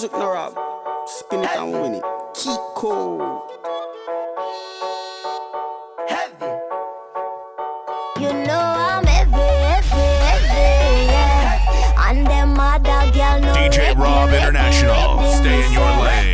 music no rap. Spin it and win it. Kiko. Heavy. You know I'm heavy, heavy, heavy, yeah. And them other girl no DJ Rob International. Stay in your lane.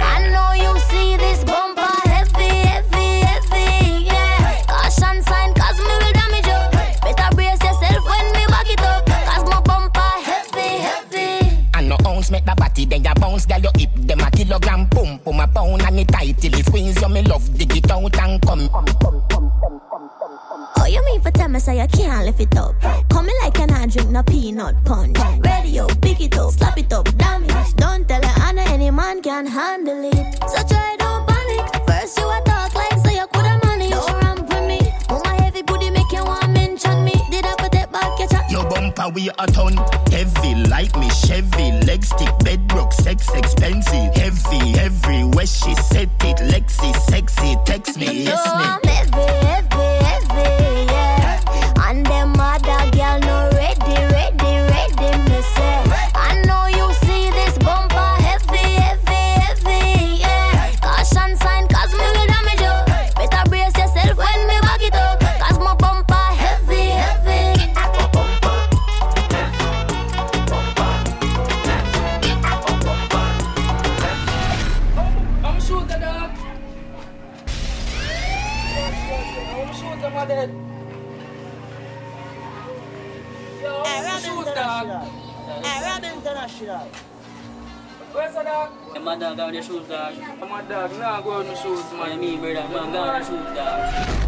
Shoes, What man. I mean, brother, man, go on the.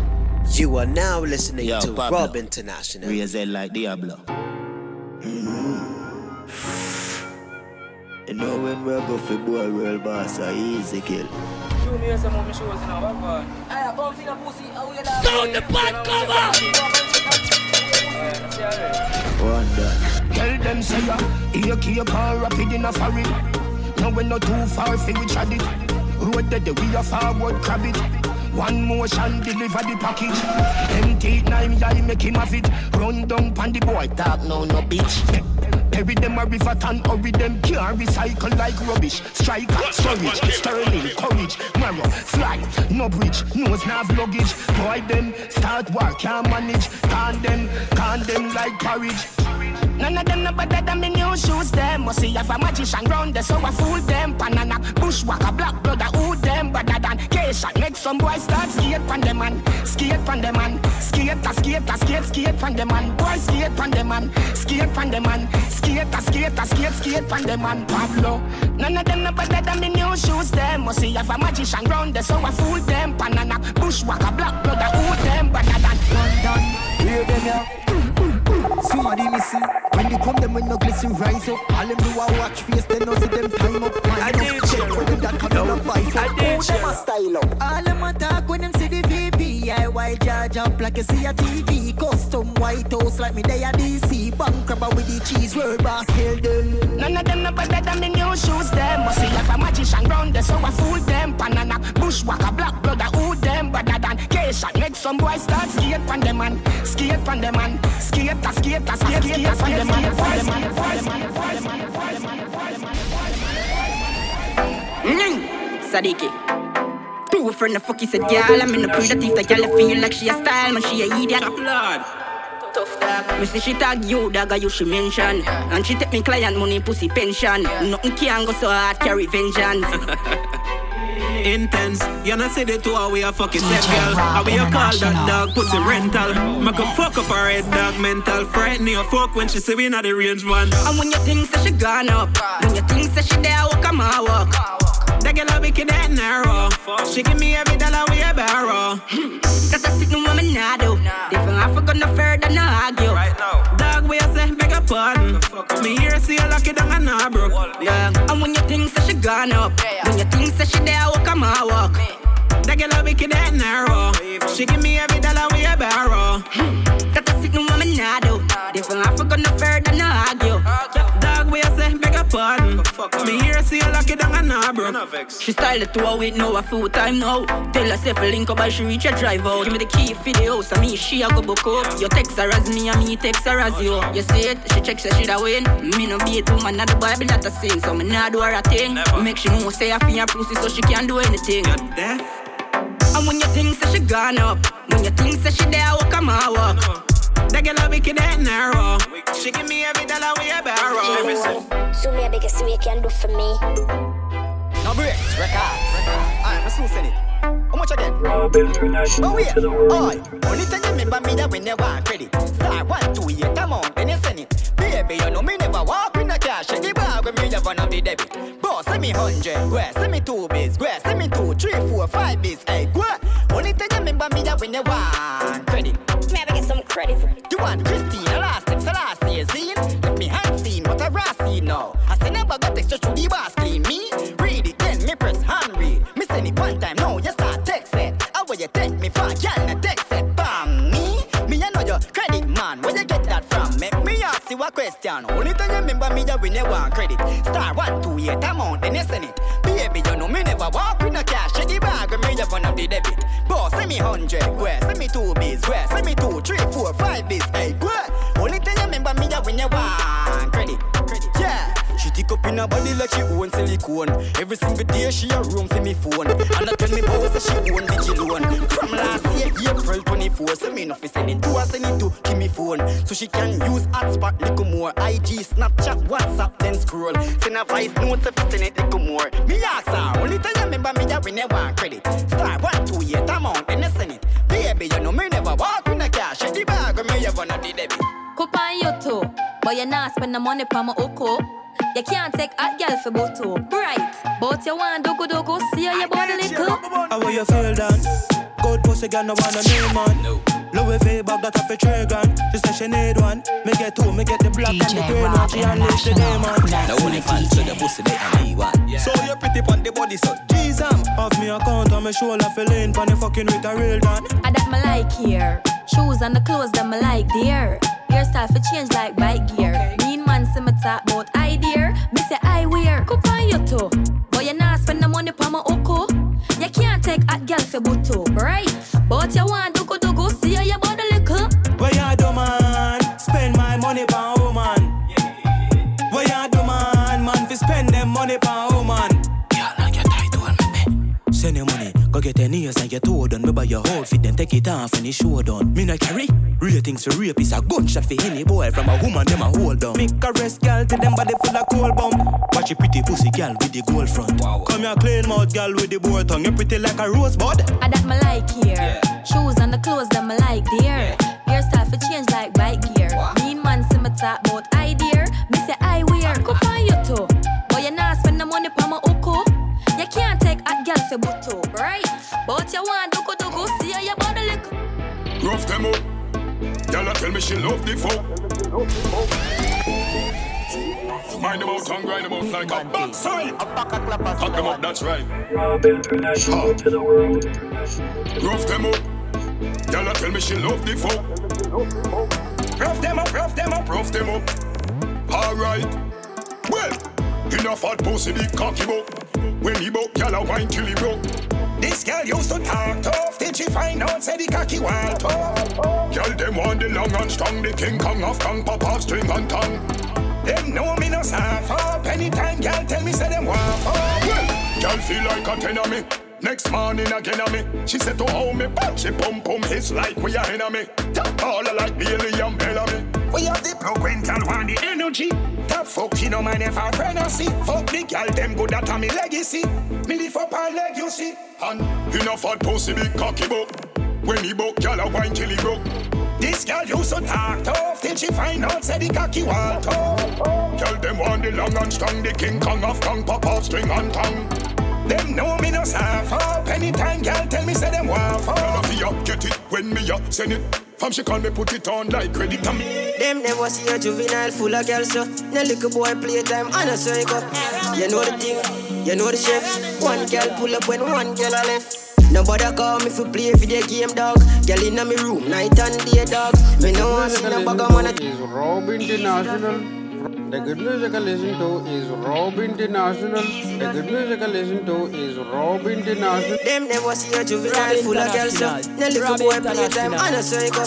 You are now listening Yo, to Pablo. Rob International. Raise it like Diablo. You know when we're go for boy world boss, I easy kill. Some of my shoes now, what man? Hey, come see the pussy. How? Sound the bad cover! One done. Tell them say ya Here keep on rapid in a foreign Now we're not too far fi we trad it Road that we a forward crab it. One motion deliver the package. Empty nine guy make him have it. Run down pan the boy talk no no bitch. Bury them a river and hurry them Can't recycle like rubbish. Striker, storage, sterling, courage. Marrow, fly, no bridge Nose nav luggage. Boy them start work, can't manage. Can them, can them like porridge None of them no better than me new shoes them. Must see have a magician round there so I fool them. Banana, bushwhacker, black brother, who them? Better than K-shot, make some boys start skate pan them man Skate pan them man Skate skate a skate, skate pan them man. Boy skate pan them man Skate pan them man Skate a skate skate, skate pan them man. Pablo. None of them no better than me new shoes them. Must see have a magician round there so I fool them. Banana, bushwhacker, black brother, who them? Better than London. Hear them yeah. Somebody missing. When they come, them when no glisten rise up. All them do a watch face, they no see them time up. Man, no check when them that come in a buy for. Who them a style up? All them a talk when them see the VP. Yeah, why up like you see a TV. Custom White House like me they a DC. Bank crabber with the cheese, world boss kill them. None of them no better than me new shoes them Must see have a magician round there so I fool them Banana, bushwhacker, black brother, who them better than K-shot, make some boys start skate pan them man Skate pan them man Skate a skate a skate, skate pan them man. Sadiki. Two friend the fuck he said, girl, I'm in the pretty thief. The girl feel like she a style, man, she a idiot. Lord. Tough dog. Me see she tag you, dog, you she mention. And she take me client money, pussy pension. Nothing can go so hard, carry vengeance. Intense, you know see the two how we a fucking set girl How we a call that dog pussy rental Make a fuck up her head dog mental Frighten your fuck when she see we not the range one. And when you think that she gone up, when you think that she there, I walk come and walk. That girl a wicked and narrow. She give me every dollar we a borrow hmm. That a sitting woman nah do. Different Africa no further no argue. Dog we a say beg a pardon Me here see you lucky down and nah broke? Yeah. And when you think that she gone up, when you think that she there, walk come and walk. That girl a wicked and narrow. She give me every dollar we a pardon Me here pussy I lock it down and nah bro. She style it to her with no a full time now. Tell herself a link up as she reach a drive out. Give me the key for the house and me she a go book up. You text her as me and me text her as you. You see it? She check say she da win. Me no be a woman, not the Bible that I sing. So me nah do her a thing. Make she know say I feel her pussy so she can't do anything. You Deaf. And when you think say she gone up, when you think say she there, walk come on walk. That girl a wicked and narrow. She give me every dollar we a borrow. So me a biggest way you can do for me. No breaks, records. Alright, I'm soon send it. How much again? Rob International Oh wait, to the world. oi. Only thing you remember me that when you want credit. Star one, two, eight, come on, then you send it. Baby, you know me never walk in the cash. You give out when me have one of the debit. Boss, send me hundred, go send me two biz, go send me two, three, four, five biz, hey, go. Only thing you remember me that when you want credit. Credit. You want Christina last time, so last year, zine. Let me hand seen what I ras see now. I say never got extra through the boss clean me. Read it, then me press hand read. Me send it one time, now you start text it. How will you take me for? Na text it. Bam, me. Me, I know your credit man. Where you get that from? Me you a question. Only time you remember me, that when you want credit. Star one, two, eight, amount, then you send it. Baby, you know me never walk with no cash. The bag me have one of the debit. Boss, send me hundred, go send me two biz, go send me two, three, four, five biz, hey, go. Only time you remember me, that when you want in her body like she own silicone. Every single day she a room for me phone. And I tell me boss that she own Digilone. From last year, April 24, so me fi send it to her, send it to give me phone. So she can use hotspot little more. IG, Snapchat, WhatsApp, then scroll. Send a voice note fi send it little more. Me ask her, only time you remember me that we never want credit. Star one, two, eight, amount, then you send it. Baby, you know me never walk in no cash. Check the bag, me one of the debit. Cup on you too, but you not spend the money pa my oko. You can't take a girl for boto, right? But you want do good, go see your body little. How will you feel then? Good pussy girl, no want a new man. No. Louis V bag that off a three grand. She say she need one. Me get two, me get the black and the green one. She unleash the demon. Now only fans to the pussy they can be one. So you pretty pon the body, so jeez am. Have me account on my shoulder, feeling pon the fucking with a real dan. I that me like here. Shoes and the clothes that me like there. Hairstyle for change like bike gear. Mean man see me talk about idea. Me say I wear. Cup on you too. But you not spend the money pa my oko. You can't take a girl for boto, right? But you want do go do go see how your body little. Where you do man? Spend my money pon woman. Where you do man? Man fi spend them money pon woman. Girl, now you tight to me. Send your money, go get your nails and your toe done. Me buy your outfit, then take it off and the show done. Me not carry real things for rape is a gunshot for any boy from a woman them a hold down. Make a rest girl till them body full of cold bomb. Watch a pretty pussy girl with the gold front. Come here clean mouth girl with the boy tongue. You pretty like a rosebud. I that me like here. Shoes and the clothes that me that's right. Rob International to the world. Rough them up. Y'all tell me she love the fuck. Rough them up, rough them up, rough them up. Alright. Well, enough fat pussy big cocky buck. When he buck, y'all wine till he broke. This girl used to talk tough, did she find out say the cocky wild tough? Girl them want the long and strong, the King Kong of Kong, pop off string and tongue. Them know me no up, anytime girl tell me say them want girl feel like a ten of me. Next morning again of me, she said to how me punch she pum pum hits like we are enemy. Top baller like Bailey and Bellamy. We have the when girl want the energy. Top fuck you know mind if our friend I see. Fuck the girl them good at me legacy. Me lift up her leg you see. And enough fat pussy big cocky buck. When he buck, girl a wine till he broke. This girl used to talk tough till she find out say the cocky wall tough. Girl them want the long and strong, the King Kong of Kong, pop off string and tongue. Them know me no soft up. Anytime girl tell me say them want fuck. Girl of ya get it when me up send it. From she call me put it on like credit on me. Them never see a juvenile full of girls, so no little boy playtime on a cycle. You know the thing, you know the shapes. One girl pull up when one girl a left. Nobody call me for play for the game, dog. Girl in my room, night and day, dog. Me no want see no bag of man. Is Rob International The good music I listen to is Rob International. The good music I listen to is Rob International. Them never see a juvenile full of girls, so no little boy play time, and a circle.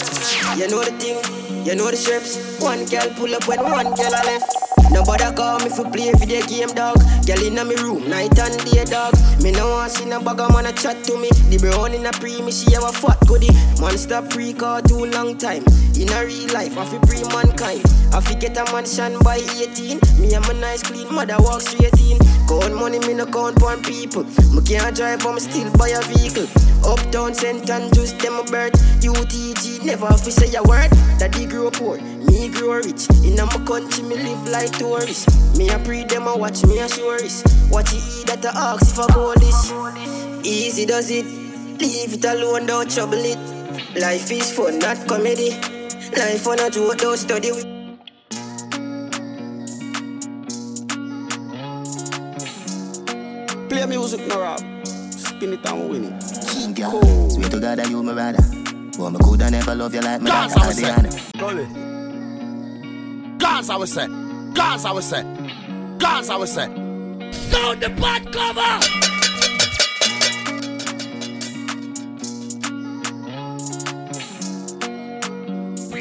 You know the thing, you know the strips. One girl pull up when one girl a left. Nobody call me for play video game, dog. Girl in my room, night and day, dog. Me no want see no bugger man a chat to me. The brown in a pre, me she have a fat goodie. Man stop pre call too long time. In a real life, I fi pre mankind. I fi get a mansion by 18. Me and my nice clean mother walk straight in. Count money, me no count on people. Me can't drive, but me still buy a vehicle. Uptown, St. Andrews, them a birth. UTG, never have to say a word. Daddy grew poor, me grow rich. In my country, me live like tourist. Me a pre them a watch me a tourist. What you eat that I ask if I go this. Easy does it. Leave it alone, don't trouble it. Life is fun, not comedy. Life on a joke, don't study. Play music, no rap. Spin it and win it. King girl, swear to God that you my brother. Boy, me coulda never love you like me Guns, daughter I was say. Adriana. Guns, I would say. Guns, I would say. Guns, I would say. Sound the bad cover.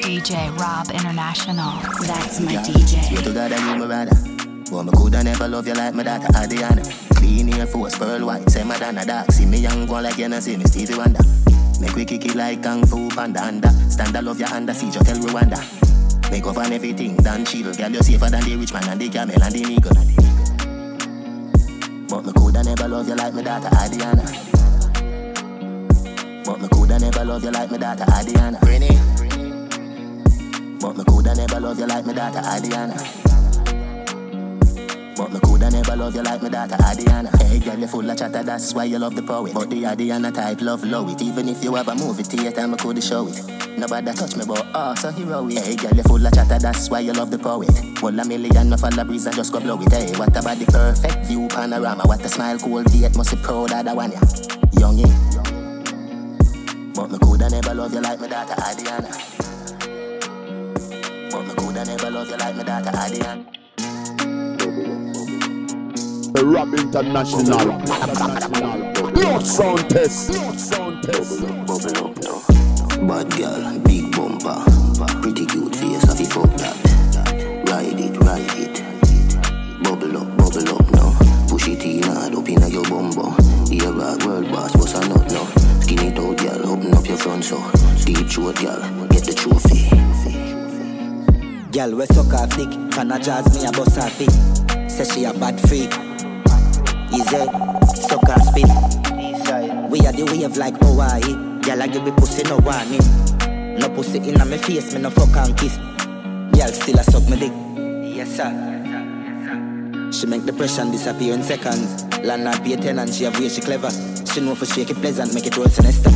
DJ Rob International. That's my Yeah, DJ. You my. Boy, me coulda never love you like my daughter Adriana. Clean Air Force, pearl white, say Madonna dark. See me young one like you see me Stevie Wonder. Make we kick it like Kung Fu Panda under. Stand I love your under siege, you tell Rwanda. Make up on everything, done chill. Girl, you safer than the rich man and the camel and the eagle. But me coulda never love you like my daughter Adriana. But me coulda never love you like my daughter Adriana. Renee. But me coulda never love you like my daughter Adriana. But me coulda never love you like my daughter Adriana. Hey girl, you full of chatter, that's why you love the poet. But the Adriana type love low it. Even if you have a movie theater, me coulda show it. Nobody touch me, but oh, so heroic. Hey girl, you full of chatter, that's why you love the poet. Well, a million no follow breeze and just go blow it. Hey, what about the perfect view panorama? What a smile, cool date, must be proud of the one ya. Youngin. But me coulda never love you like my daughter Adriana. But me coulda never love you like my daughter Adriana. The Rap International. Blood sound test. Blood sound test. Bad girl, big bumper, pretty cute face, have you fuck that? Ride it, ride it. Bubble up, bubble up now. Push it in hard up inna your bumbo. Here rock world boss, what's a nut now? Skin it out, girl, open up your front so. Deep throat, girl, get the trophy. Girl, we suck off dick. Can I jazz me a bust her feet? Say she a bad freak. Easy, suck her spit. We are the wave like Hawaii. Girl, I give me pussy no warning. No pussy inna me face, me no fuck and kiss. Girl, still a suck me dick. Yes sir. She make depression disappear in seconds. Landlord pay tenant, she have way she clever. She know for shake it pleasant, make it roll sinister.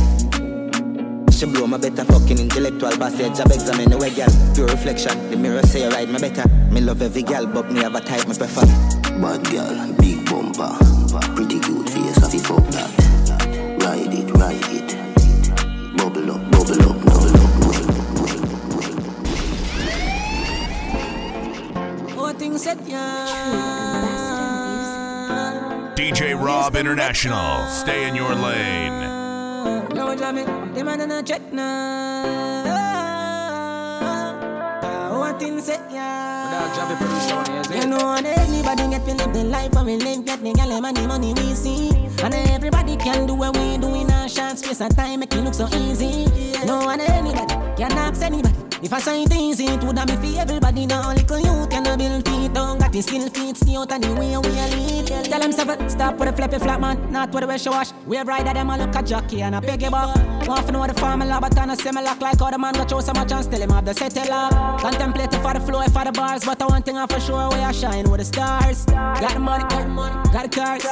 She blow my better fucking intellectual passage Job examine the way girl Pure reflection The mirror say you ride me better Me love every girl But me have a type me prefer Bad girl, big bumper, pretty cute face, have you fuck that? Ride it, ride it. Bubble up, bubble up, bubble up, push it, push it, push it. Oh, things set ya. DJ Rob International. Stay in your lane. No jam it, them man no check now. Oh, things set ya. You know, and anybody get to live the life and we live, get the money, money we see. And everybody can do what we do in a short space of time, make it look so easy. Yeah. No, one anybody can ask anybody. If I it easy, it would have be for everybody. Now, little you can build feet down, got the skill feet, stay out of the way we are lead. Tell them seven, stop with a flippy flat man, not with a wish wash. We ride at them, I look a jockey and a piggy. Want to know the formula, but I know similar like how the man got show so much and still him have the settle up. Contemplate for the flow, for the bars, but I one thing I for sure, we are shine with the stars. Got the money, got the money, got the cars.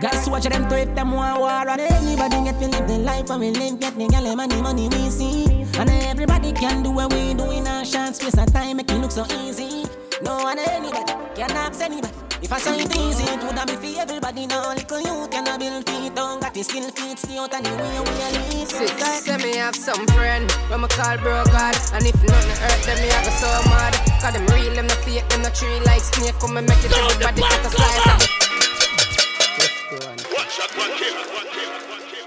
Got to swatch them to if them want war And everybody get to live the life and we live Get the money, money we see And everybody can do what we do in a short space of time Make it look so easy No one anybody can ask anybody If I say it easy, it would have be for everybody now. Little you can build feet down, got the skill feet, stay out and the way we are lead. Six, say me have some friend when me call bro God, and if nothing hurt them, me I go so mad. Cause them real, them no fake, them no tree like snake. Come and make it everybody get a slice of it.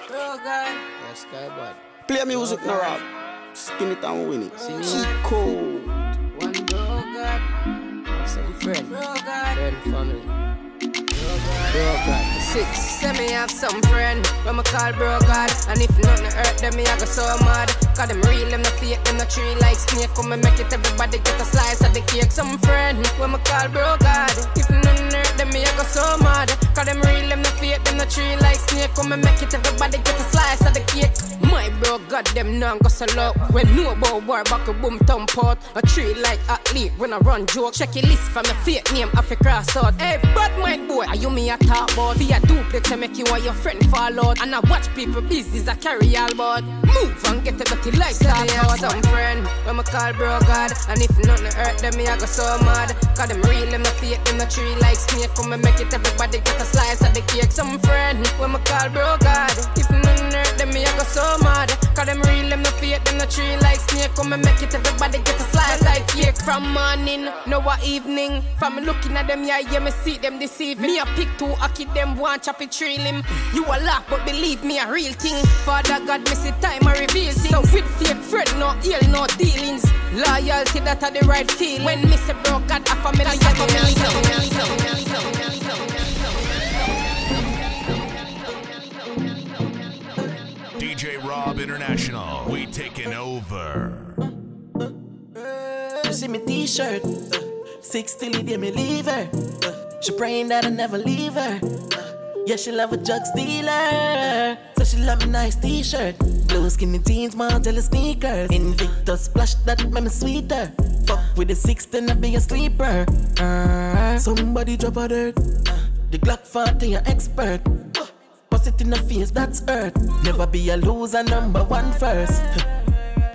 Bro God, Yes, guy, bud. Play music now, Rob. Spin it and win it. Cheat code. one bro God, have some friend, friend family. Bro God. Six, say me have some friend when me call bro God, and if nothing hurt them, me I go so mad. Cause them real, them no fake, them no tree like snake. Come and make it everybody get a slice of the cake. Some friend when me call bro God, if nothing hurt them, me I go so mad. Cause them real, them no fake, them no tree like snake. Come and make it everybody get a slice of the cake. My bro God, them now go so low. When know about war, back a boom thump out. A tree like athlete when I run joke. Check your list from your fake name, I fi cross out. Hey, bad mind boy, are you me a talk about? Be a duplex to make you and your friend fall out. And I watch people business I carry all about. Move and get a dirty life start out. Some friend when me call bro God, and if nothing hurt them, me I go so mad. Cause them real, them no fake, them no tree like snake. Come and make it everybody get a slice of the cake. Some friend when me call bro God, if nothing hurt them, me I go so mad. Cause them real, them no fake, them no tree like snake. Come and make it everybody get a slice like cake. From morning, no evening. From looking at them, yeah, yeah, me see them deceive me. I pick two, I keep them one choppy tree limb. You a laugh, but believe me, a real thing. Father God, me see time, I reveal things. So with fake friend, no ill, no dealings. Loyalty, that are the right feel. When me say bro, God, a family, a family. DJ Rob International, we taking over. You see me t-shirt, uh, six till it me leave her. Uh, she praying that I never leave her. Uh, yeah, she love a drug dealer, so she love me nice t-shirt. Blue skinny jeans, Margiela sneakers. Invictus splash that make me sweeter. Fuck with the six, then I be a sleeper. Uh, somebody drop a dirt. Uh, the Glock 40, an expert. Bust it in the face, that's earth. Never be a loser, number one first.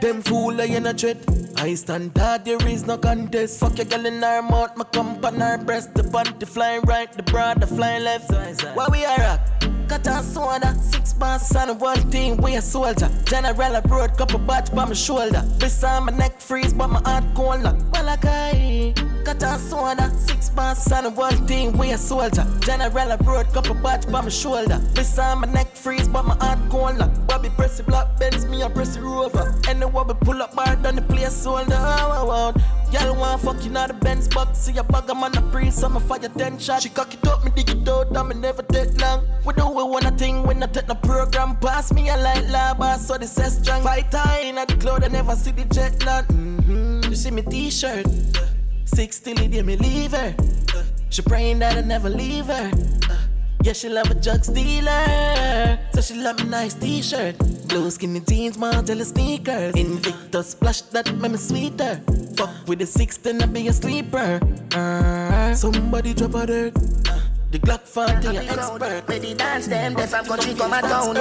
Them fool I in a dread. I stand hard, there is no contest. Fuck your girl in her mouth, my kump on her breast. The panty flying right, the bra the flying left. Where we are at? Cut and soda, six bars on the world team, we a soldier. General abroad, couple batch by my shoulder. This on my neck freeze, but my heart cold. Malachi, cut and soda, six bars on the world team, we a soldier. General abroad, couple batch by my shoulder. This on my neck freeze, but my heart cold. Bobby press the black bends, me a press the rover. And the wobble pull up bar down the place soldier. Oh, Y'all want fucking out the Benz box, see a bag I'm on the breeze, so I'ma fire ten shots. She cock it up, me dig it out, and me never take long. We do we wanna thing when I take the program. Pass me a light lava, so the set strong. Fight in at the cloud, I never see the jet land. Mm-hmm. You see me t-shirt, uh, six till me leave her. Uh, she praying that I never leave her. Uh, yeah, she love a drug dealer. So she love me nice t-shirt. Blue skinny jeans, Margiela sneakers. Invictus splash that make me sweeter. Fuck with the six, then I be a sleeper. Uh, somebody drop a dirt. The Glock 40, an expert. The dance them, they from country come a town.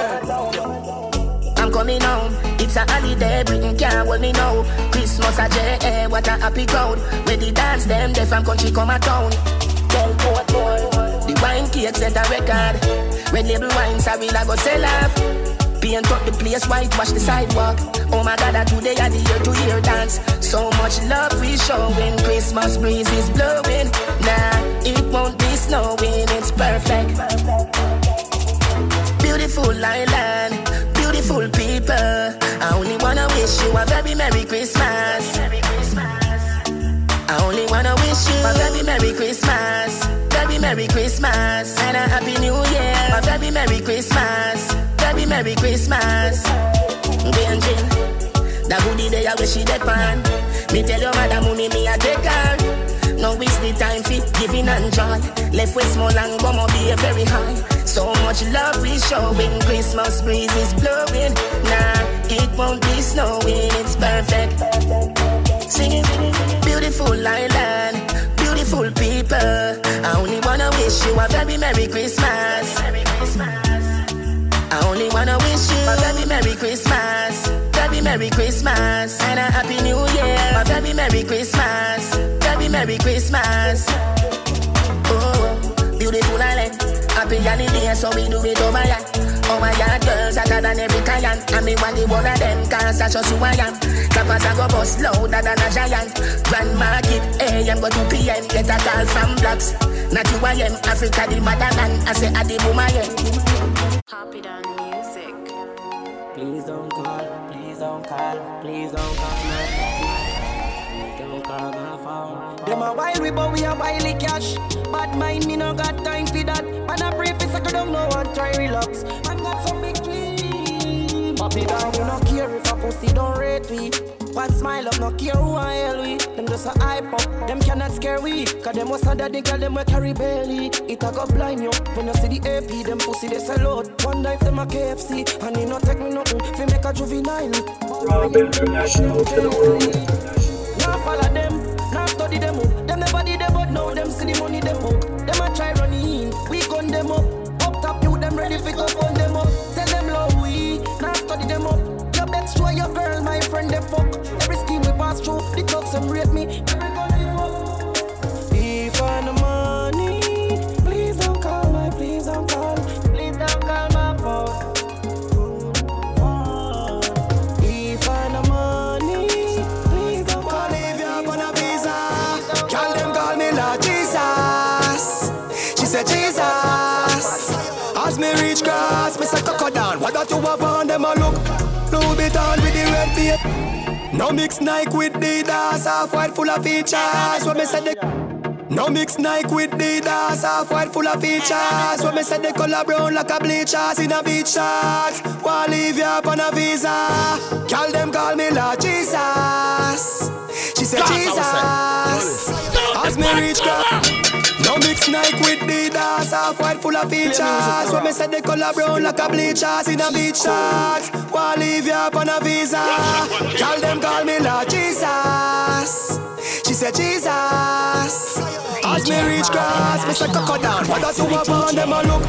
I'm coming home. It's a holiday, Britain can't hold me now. Christmas a a J, eh, what a happy crowd. Where the dance them, they from country come a town. Tell boy, boy. The wine cake set a record. Red label wines, I will I go sell off. Paint up the place, whitewash the sidewalk. Oh my God, I today are the year to year dance. So much love we showing. Christmas breeze is blowing. Nah, it won't be snowing. It's perfect. Beautiful island, beautiful people. I only wanna wish you a very Merry Christmas. I only wanna wish you a very Merry Christmas. Very Merry Christmas and a Happy New Year. A very Merry Christmas. Merry Christmas. Benjin, the goodie day I wish she dead pan. Me tell your mother, mommy, me a take her. Now is the time for giving and joy. Left with small and gonna be very high. So much love we showing. Christmas breeze is blowing. Nah, it won't be snowing. It's perfect. Singing, beautiful island, beautiful people. I only wanna wish you a very Merry Christmas. I only wanna wish you a very Merry Christmas, very Merry Christmas, and a Happy New Year. A very Merry Christmas, very Merry Christmas. Oh. beautiful island. Happy holiday, so we do it over here. Oh my God, girls hotter than every client. And me want the one of them, cause that's just who I am. Clappers I go bust louder than a giant. Grand market, AM go to PM. Get a call from blocks. Not you I am, Africa the motherland. I say I the I am. Happy down music. Please don't call, please don't call, please don't call my phone. Don't call my phone. Them a wild we but we a wily cash. Bad mind me no got time for that. Man a brief is I don't know one try relax. Smile up, no care who I hell we. Them just a hype up, them cannot scare we. Cause them was under the girl, them we carry belly. It a go blind you. When you see the AP, them pussy they sell out. One if them a KFC. And it no take me nothing, fi make a juvenile. Rob International to the world. Now follow them, now study them up. Them never did them, but now them see the money them book. Them a try run in, we gun them up. Up top you, them ready fi go on them up. Tell them low we, now study them up. Your bet your girl, my friend they fuck. Every scheme we pass through, the thugs them rate me. Every fuck. If I money, No mix Nike with Adidas, half white full of features. What me say the no mix Nike with Adidas, half white full of features. What me say the color brown like a bleachers in a beach shorts. Wanna leave you up on a visa. Girl, them call me Lord Jesus. She said Jesus. As me reach. No mix Nike with the Adidas, half white full of features. When me say the color brown like a bleachers in a beach shorts. Wanna leave you up on a visa. Girl, them call me Lord Jesus. She said Jesus. As me reach grass, me say coco down. What that you have on them a look?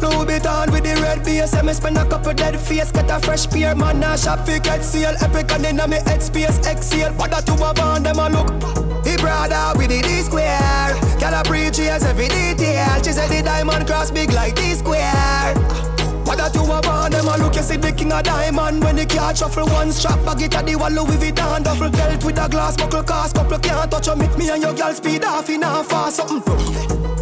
Louis Vuitton with the red base. And me spend a couple dead face. Get a fresh pair, man. Now shop fi get seal. Epic and inna me head space. Exhale. What that you have on them a look? He brother with the D square. Girl a appreciate every detail. She said the diamond cross big like D square. What that you have on them a look, you see the king of diamond. When the car shuffle one strap, bag it at the wall Louis Vuitton. Duffel belt with a glass buckle Cause couple can't touch me, me and your girl speed off in a fast something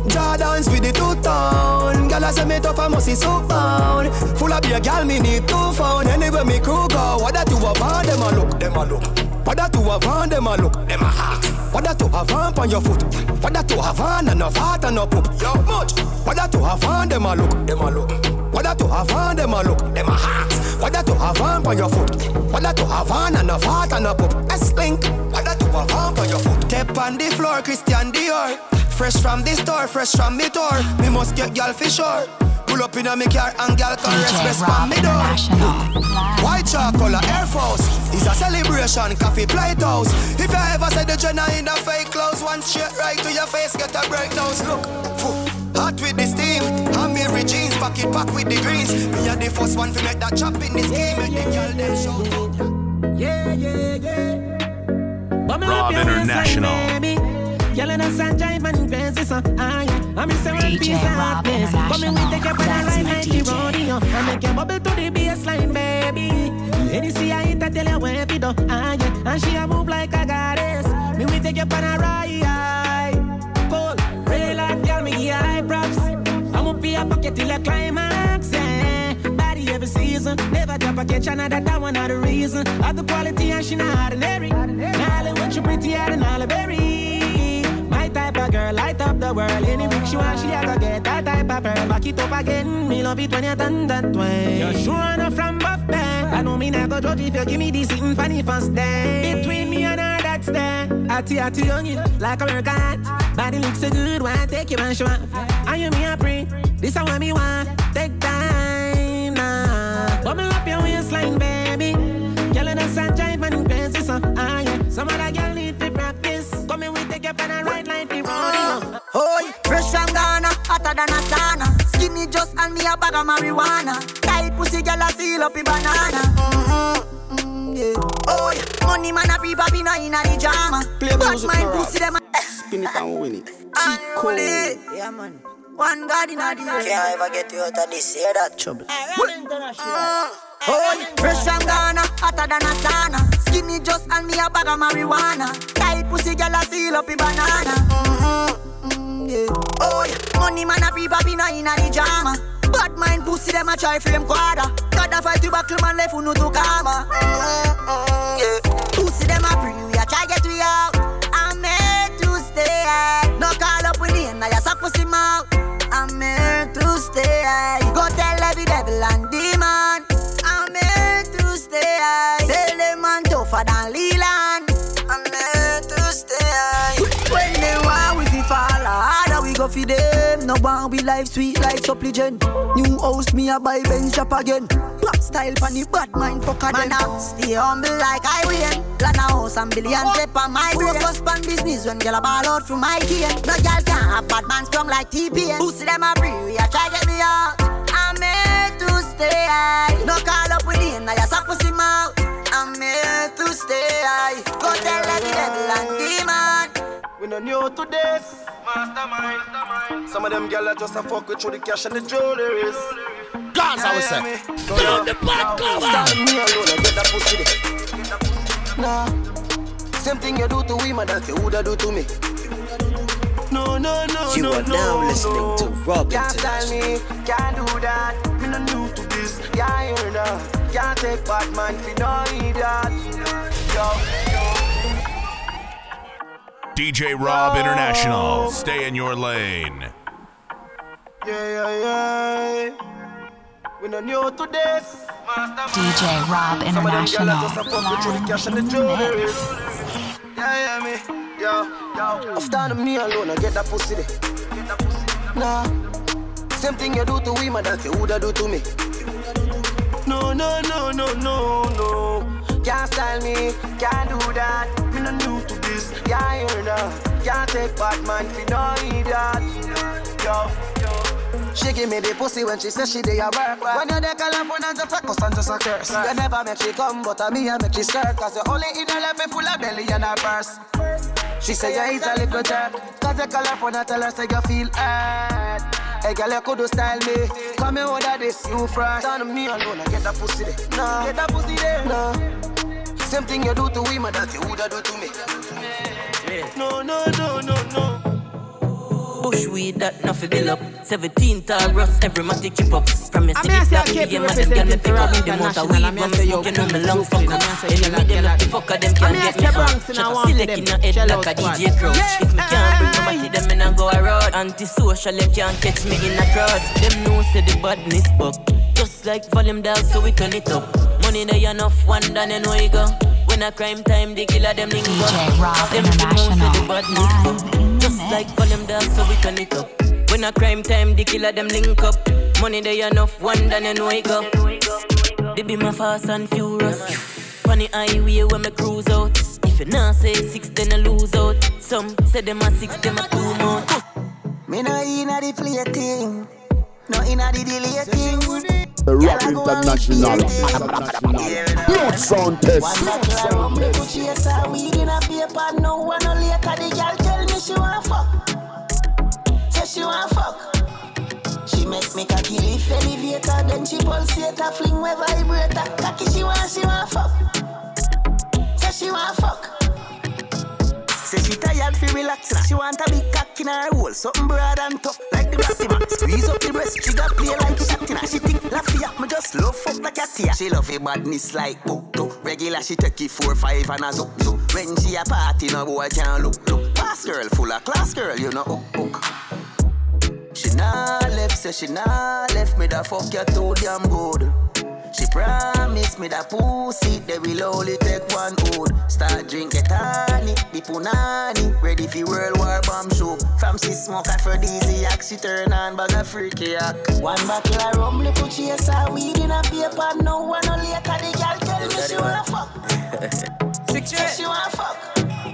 Jordans with the two-tone Girl I say me tough, I must see so bound Full of beer, girl me need two phone. Anywhere me crew go, what that you have on them a look, them a look That you have on them a look, them a hawk What you have on on your foot that you have on and no fat and no poop Yo, much that you have on them a look, them a look that you have on them a look, them a hot. What you have on on your foot? That you have on and a fart and a poop? What that you have on on your foot? Step on the floor, Christian Dior. Fresh from the store, fresh from me tour. Me must get gal for sure. Pull up in a me car and gal can rest rest from me door. White charcoal Air Force is a celebration, coffee plate house. If I ever say the Jenna in the fake clothes, one straight right to your face, get a breakdown. Look, hot with the steam. I'm Mary jeans, pocket pack with the greens. Me a the first one to make that chop in the scheme. Make the girl them show. Yeah, yeah, yeah. Rob love your International. Girl in a sun jive and fancy so ah yeah. I'm in DJ piece of happiness. Come in we take you for the ride like the rodeo. I make you bubble to the baseline, baby. Any see I hit, I tell you where to do. Ah yeah. And she a move like a goddess. Me we take you for a ride. Cool, real like girl, me give high props. I'm up your pocket till the climax. Yeah. Body every season, never drop a catch another. That one not the reason. Of the quality and she not ordinary. Now when you pretty out and all berry. My type of girl light up the world. Any week she want, she a go get that type of pearl. Back it up again, me love it when you done that way. You're sure enough from buff band. I know me not go judge if you give me this sitting funny first day. Between me and her, that's there. i Atty atty youngin, like a American. Body looks so good, why I take you and show off? Are you me a pre? This is what me want. Than a sauna. Skinny just and me a bag of marijuana. Tight pussy girl a seal up in banana. Mm-hmm. Mm, yeah. Oh, yeah. money man a peep up in a inna the drama. Play Bad music, mind pussy rap. them a Spin it and win it. Unruly. Yeah man. One God in a the. Can't ever get you out of this, hear that? Trouble. Oh, fresh from Ghana, hotter than a sauna. Skinny just and me a bag of marijuana. Tight pussy girl a seal up a banana. Mm-hmm, mm, yeah. Oh, yeah. money man a pre poppy in a the drama. Bad mind pussy them a try frame quarter. God a fight you back man left who no to karma. Mm-hmm, yeah. Pussy them a pre we a try get we out. I'm here to stay. No call up with the end, I suck pussy mouth. I'm here to stay. Go tell every devil and go fi them. No one we life sweet like supplicant. New house me a buy Benz shop again. Pop style the bad mind fuck again. Man I stay humble like I win. Plan a house and billion step on my brain. Focus pan business when girl a ball out through my cane. No girl can have bad man strong like TPN. Pussy them a free, we a try get me out. I'm here to stay high. No call up with him, now you suck pussy mouth. I'm here to stay high. Go tell devil and demon. We no new to this. Mastermind. Some of them gyal just a fuck with through the cash and the jewelries. Gaza, we say. Down the black cover. Me alone, I get that pussy. there. Nah. Same thing you do to women that you woulda do to me. No, no, no, You no, are no, now no. listening to Rob Can't tell me, can't do that. Me no new to this. Yeah, I heard that. Can't take bad man fi no idiot. Yo, DJ Rob International. Stay in your lane. yeah, yeah, yeah. We no new to this. DJ Rob Some of them gyal International. just a fuck with through the cash and the jewelries. Yeah, yeah, me. Yo, yo. After me alone, I get that pussy there. Nah. Same thing you do to women that you woulda do to me. No, no, no, no, no, no. Can't style me, can't do that. Me no new to this, yeah, I hear. Can't take bad man fi no idiot. Yo, yo. She give me the pussy when she say she dey a work. When you dey call her phone and just a cuss and just a curse. You never make she come, but a me I make she skirt. Cause you only in her life full of belly and her purse. She say you is a little jerk. Cause you call her phone and tell her say you feel hurt. Hey girl, you could do style me. Come here, order this, you first. Turn me alone, I get that pussy there. Nah, get that pussy there. Nah. Same thing you do to women that you woulda do to me. No, no, no, no, no. Bushweed that nothing build up. 17 tall rust, every matic chip up. From your I city I say I black, keep me you and them girl me pick up. The International. weed I mean, I when me say, yo, smoke, you know me King lung Juice, fuck I up. I Enemy them like the that. fucker, them I can't I get me. I Shut up, select in a head like a DJ crowd. If me can't bring nobody, them me not go a road. Antisocial, them can't catch me in a crowd. Them know say the badness buck. Just like volume dog, so we turn it up. Money they enough, one done and we go. When a crime time, the killer them link up. DJ Rob Them fi know say the International. badness. Just like volume dog, so we turn it up. When a crime time, the killer them link up. Money they enough, one done and wake up. They be my fast and furious. On the highway when me cruise out. If you not say six, then I lose out. Some say them a six, them a two more. Me no inna the play thing, no inna the delay thing. The Rock International. Blood sound test. One bottle of rum, me put chase her weed in a paper. No one no later. The girl tell me she want fuck. Say she want fuck. She make me cocky lift elevator, then she pulsate her, fling my vibrator. Cocky she want, she want fuck. Say she want fuck. Say she tired fi relax. She want a big cock in her hole, something broad and tough like the man. Squeeze up the breast, she got play like shot inna. She think Lafayette, me just love fuck like a tia. She love a badness like book to. Regular she take it four five and a zook zook. When she a party, no boy can look look. Pass girl, full of class girl, you know hook. She nah left, say she nah left me the fuck you too damn good. She promised me that pussy, they will only take one hood. Start drinking a tonic, the punani, ready for World War bomb show. From she smoke aphrodisiac, act, she turn on bag of freaky act. One bottle of rum, little chase her weed in a paper. No one no later, the girl tell me she wanna fuck. Six Say she wanna fuck.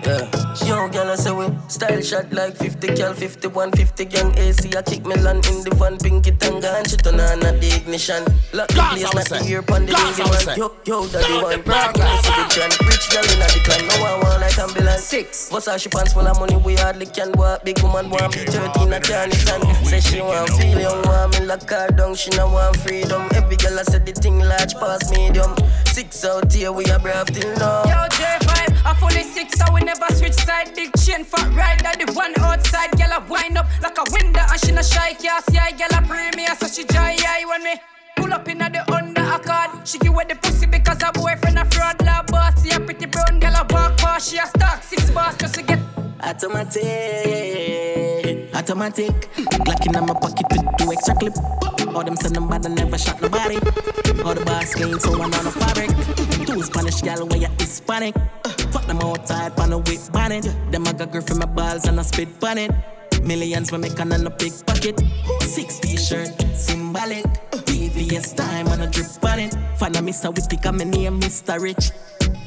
Yeah. She don't girl, I say we style shot like 50 cal, 51, 50 gang AC. I kick melon in the van, pinky tanga, and she turn on at the ignition. Lock the place, not the ear pon the ringy man. Yo, yo, daddy one, black guy, see the trend. Rich girl in the clan, no one want like ambulance. Six, what's her she pants full of money, we hardly can walk. Big woman want me 13, I can't stand. Say she want feel young, want me lock her down, she no want freedom. Every girl I said the thing large past medium. Six out here, we are brave till now. Yo, J5, I fully six, so we never switch side. Big chain, fat ride, that the one outside. Girl, I wind up like a window, and she no shy, can't see I girl, I premier, so she dry eye when me. Pull up in the under accord. She give away the pussy because her boyfriend a fraud. La boss, see a pretty brown girl a walk past. She a stock six bars just to get Automatic, automatic. Glock in my pocket with two extra clip. All them send them bad and never shot nobody. All the boss game so one on the fabric. Two Spanish gal where you Hispanic. Fuck them outside pan a whip bonnet. Them I got girl from my balls and I spit on it. Millions we make on a big pocket. Six t-shirt, symbolic. VVS time on a drip on it. Find a Mr. Come my name Mr. Rich.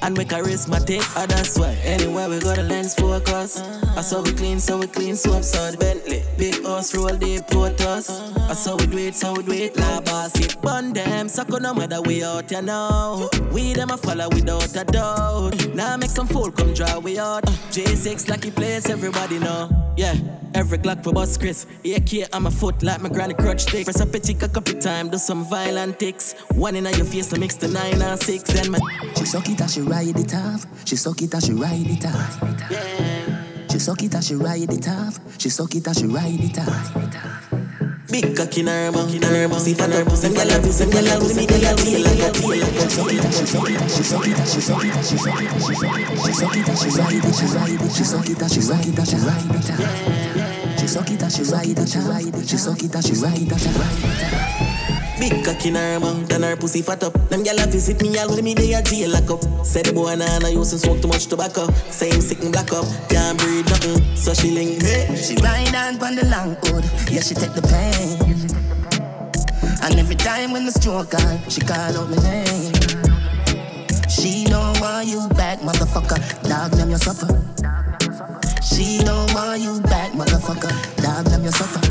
And we charismatic, oh, that's why. Anywhere we go, the lens focus. I saw we clean, so we clean, so the Bentley. Big house, roll deep, put us. I saw we do it, so we do it. La boss, it bun them, so no matter we out, you know. We them a follow without a doubt. Now make some fool come draw we out. J6 lucky place, everybody know. Yeah, every Glock for bus Chris. AK on my foot like my granny crutch stick. Press up a tick a couple time, do some violent ticks. One in your face to mix the nine and six. Then my She suck it and she ride it off. She suck it and she ride it off. She suck it and she ride it off. She suck it and she ride it off. Big cock in her mouth, in her mouth, see fat her pussy, gyal a pussy, gyal a pussy, gyal a pussy, like a deal, like a She suck it and she suck it and she suck it and she suck it and she suck it and she suck it. She suck it and she ride it, she ride it. She suck it and she ride it and she ride it. She suck it and she ride it, she ride it. She suck it and she ride it, she ride it. Big cock in her mouth and her pussy fat up. Them gyal a visit me all with me they a jail lock up. Say the boy nah nah use and smoke too much tobacco. Say him sick and black up, can't breathe nothing. So she link hey. She ride on pon the long hood, yeah she take the pain. And every time when the stroke on, she call out my name. She don't want you back, motherfucker. Dog them your supper. She don't want you back, motherfucker. Dog them your supper.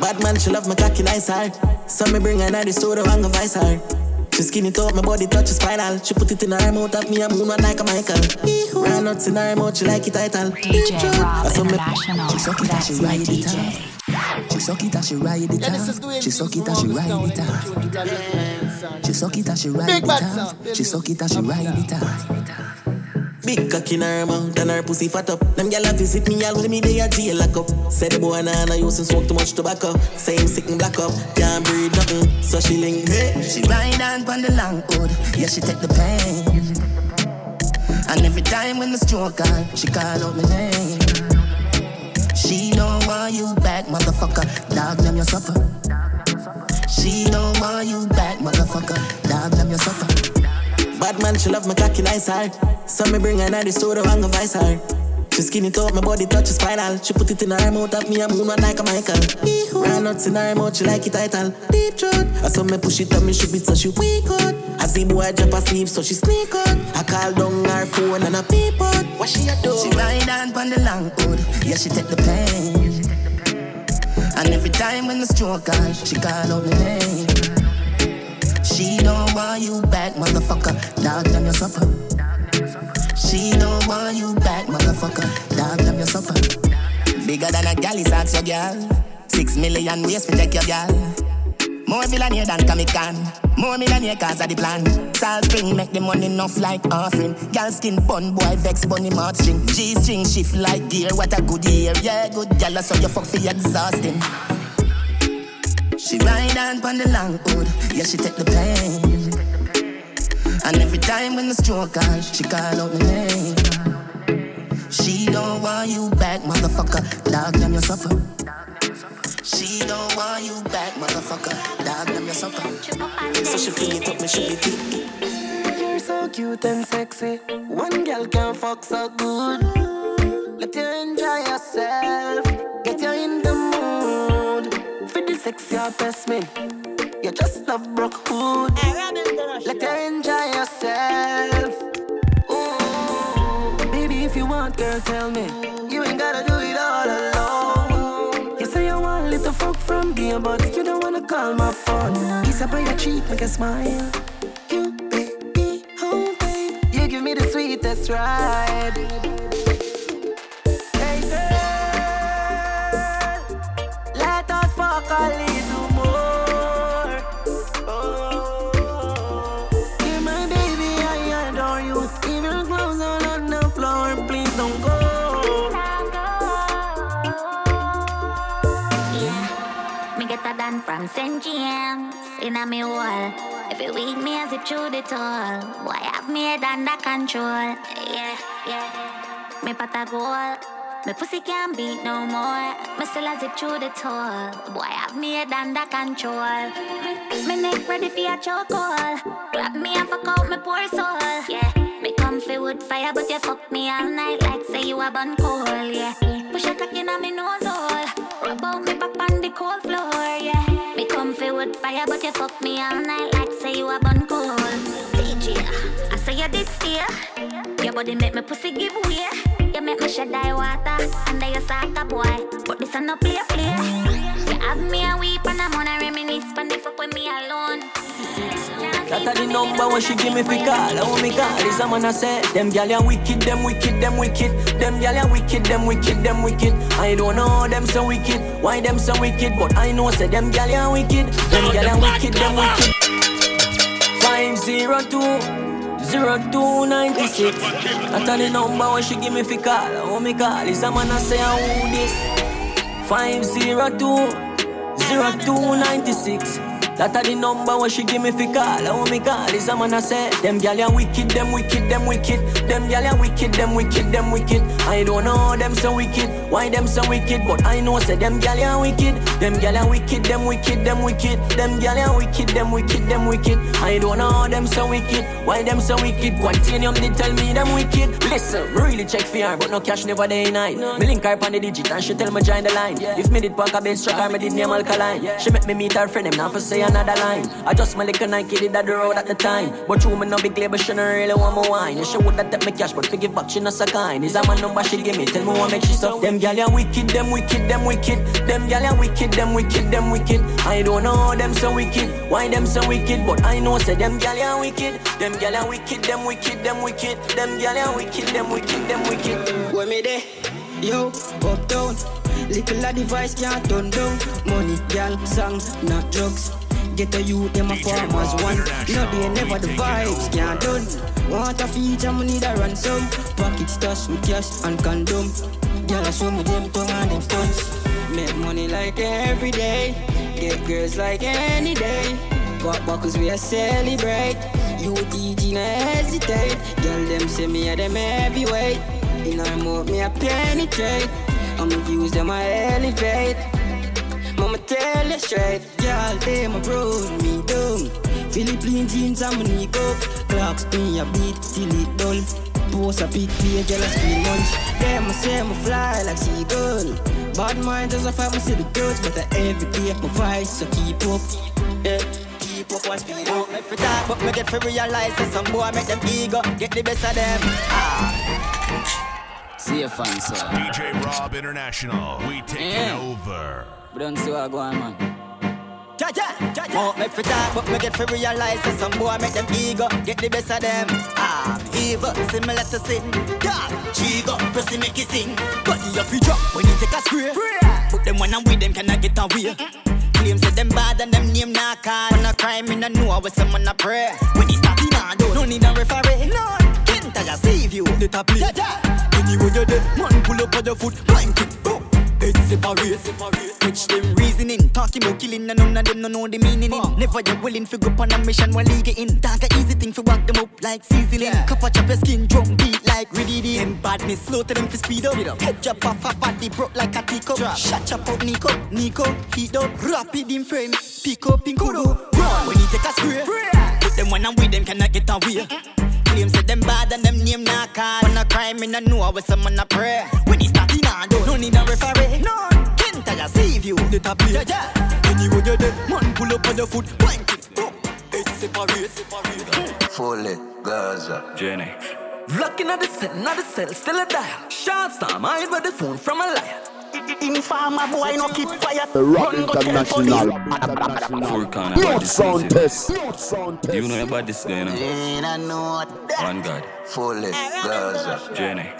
Bad man, she love my cocky nice hard. So me bring her to the store and go vice her. She skin it up, my body touches spinal. She put it in her mouth, have me a moon one like a Michael. Run nuts in her mouth, she like it title. DJ Rob I saw me- International. She suck it and she my ride it DJ. off. She suck it and she ride it off. She suck it and she ride it off. She suck it and she ride it off. She suck it and she ride it off. Big cock in her mouth and her pussy fat up. Them gyal a visit me all with me they a jail lock up. Say the boy nah nah use and smoke too much tobacco. Say him sick and black up, can't breathe nothing. So she link hey. She ride on pon the long hood, yeah she take the pain. And every time when the stroke on, she call out my name. She don't want you back, motherfucker. Dog them your supper. She don't want you back, motherfucker. Dog them your supper. Bad man, she love my cocky nice hard. So me bring her to the store and go vice her. She skin it up, my body touch touches spinal. She put it in her mouth, have me a moon one like a Michael. Run nuts in her mouth, she like it title. Deep throat. I saw me push it on me, she beat so she weak out. I see boy drop asleep, so she sneak out. I call down her phone and I peep out. What she a do? She ride on pon the long hood, yeah she take the pain. And every time when the stroke on, she call out my name. She don't want you back, motherfucker. Dog them your supper. She don't want you back, motherfucker. Dog them your supper. Bigger than a gal is ask your girl. Six million ways to take your girl. More millionaire than Kamikan. More millionaire cause of the plan. Salt spring make the money enough like offering. Girl skin bun boy vex bunny mouth string. G string shift like gear. What a good year. Yeah, good gal so you fuck for exhausting. She ride on pon the long hood. Yeah, she take the pain. And every time when the stroke on, she call out my name. She don't want you back, motherfucker. Dog them your supper. She don't want you back, motherfucker. Dog them your supper. So she feel it up, me she be thick. You're so cute and sexy. One girl can fuck so good. Let you enjoy yourself sexy or best me. You just love broke hood. Let you enjoy yourself. Ooh. Baby, if you want, girl, tell me. You ain't gotta do it all alone. You say you want little fuck from me, but you don't wanna call my phone. Kiss up on your cheek, make a smile. You, baby, oh, babe. You give me the sweetest ride. Done from in a me wall. If it weak me, I zip through the tall. Boy, have me head under control. Yeah, yeah. Me pot a goal. Me pussy can't beat no more. Me still a zip through the tall. Boy, have me head under control. Me neck ready for a chokehold. Grab me and fuck out me poor soul. Yeah. Me comfy wood fire, but you fuck me all night like say you a bun cold. Yeah. Push a cock in a me nose hole. Rub out me back on the cold floor. Yeah. Me comfy with fire, but you fuck me all night like say you a bun cold. DJ, I say you did steer. Your body make me pussy give way. You make me shed die water under your soccer boy. But this a no play play. You have me a weep and I'm gonna reminisce when they fuck with me alone. That a the number when she give me fi call. I want me call. Is a man I say them gyal ya wicked, them wicked, them wicked. Them gyal ya wicked, them wicked, them wicked. I don't know them so wicked, why them so wicked, but I know say them gyal ya wicked. Them gyal ya wicked, them wicked. Five zero two. Zero two ninety six. That a the number when she give me fi call. I want me call. Is a man I say I who this? Five zero two. Zero two ninety six. That a the number when she give me fi call. I want me call. Is a man I say them gyal ya wicked, them wicked, them wicked. Them gyal ya wicked, them wicked, them wicked. I don't know them so wicked, why them so wicked, but I know say them gyal ya wicked. Them gyal ya wicked, them wicked, them wicked. Them gyal ya wicked, them wicked, them wicked. I don't know them so wicked, why them so wicked. Quantinium they tell me them wicked. Listen, really check for her, but no cash never day night. Me link her on the digit and she tell me join the line. If me did park a bench truck, her me did name alkaline. She make me meet her friend, them now for say another line. I just my little Nike did at the road at the time. But you me no big label, she no really want my wine. And she would have take me cash, but forgive back, she not so kind. Is a man number she give me, tell me what make she so. Them gyal ya wicked, them wicked, them wicked. Them gyal ya wicked, them wicked, them wicked. I don't know them so wicked, why them so wicked, but I know say them gyal ya wicked. Them gyal ya wicked, them wicked, them wicked. Them gyal ya wicked, them wicked, them wicked. Where me there? Yo, uptown. Little a device can't turn down. Money, girl, song, not drugs. Get a youth, them a farmers one. No, they never the vibes can't done. Want a feature, me need a ransom. Pocket stash with cash and condom. Girl, I show me them tongue and them stunts. Make money like every day. Get girls like any day. Pop buckles we a celebrate. You TG no hesitate. Girl, them say me a them heavyweight. In our mouth, me a penetrate. I'ma views them I elevate. Mama tell you straight, girl, they my bro, me down. Philippine jeans and my knee up. Clocks me a beat till it done. Post a pic, be a girl a screen lunch. Them I say me fly like seagull. Bad mind as if I me see the girls, but I every day my vice, so keep up. Yeah. Keep up one speed up. Make for talk, but me get for realize that some boy make them ego get the best of them. Ah. See you, fan, sir. DJ Rob International, we taking Yeah. over. We don't see what go on, man. Ja, ja, ja, ja. Won't make for talk, but me get for realize that some boy make them ego get the best of them. Ah, evil, similar to sin. God, chigo, pressing make it sing. Body up, you drop when you take a spray. Put them when I'm with them, can I get away? Claim say them bad and them name not call. When a crime, me no know what someone a pray. When he start, he not do. No need a referee. No, can't I just save you? The top play. Ja, ja. Anyway you're dead, man pull up on your foot, blind boom. Head separate, separate. Catch them reasoning, talking about killing and none of them no know the meaning. in. Never you willing to go on a mission while league it in. Talk a easy thing for walk them up like seasoning. Cup of chop your skin, drum beat like Riddy Them badness slow to them to speed up. Head drop off a body broke like a teacup. Shut chop out Nico, Nico, heat up, rapid in frame. Pick up in kudo, run when he take a spray. Put them when I'm with them cannot get away. Claim say them bad and them name not call. When a crime in a know what someone a pray. When he start in a do, no need a referee. No, can't I just save you? The top play. Yeah, yeah. Anyway you're dead, man pull up on your foot, blank it, boom. It's separate, separate. Fully Gaza. Genix. Looking at the cell, not the cell, still a dial. Short storm, I hide with the phone from a liar. Informer boy no keep quiet. The Rob International. Furkan, Blood sound test. Bloodhound test. Do You know about this guy, you know? And I know that. One God. Fully. Gaza. Jenny.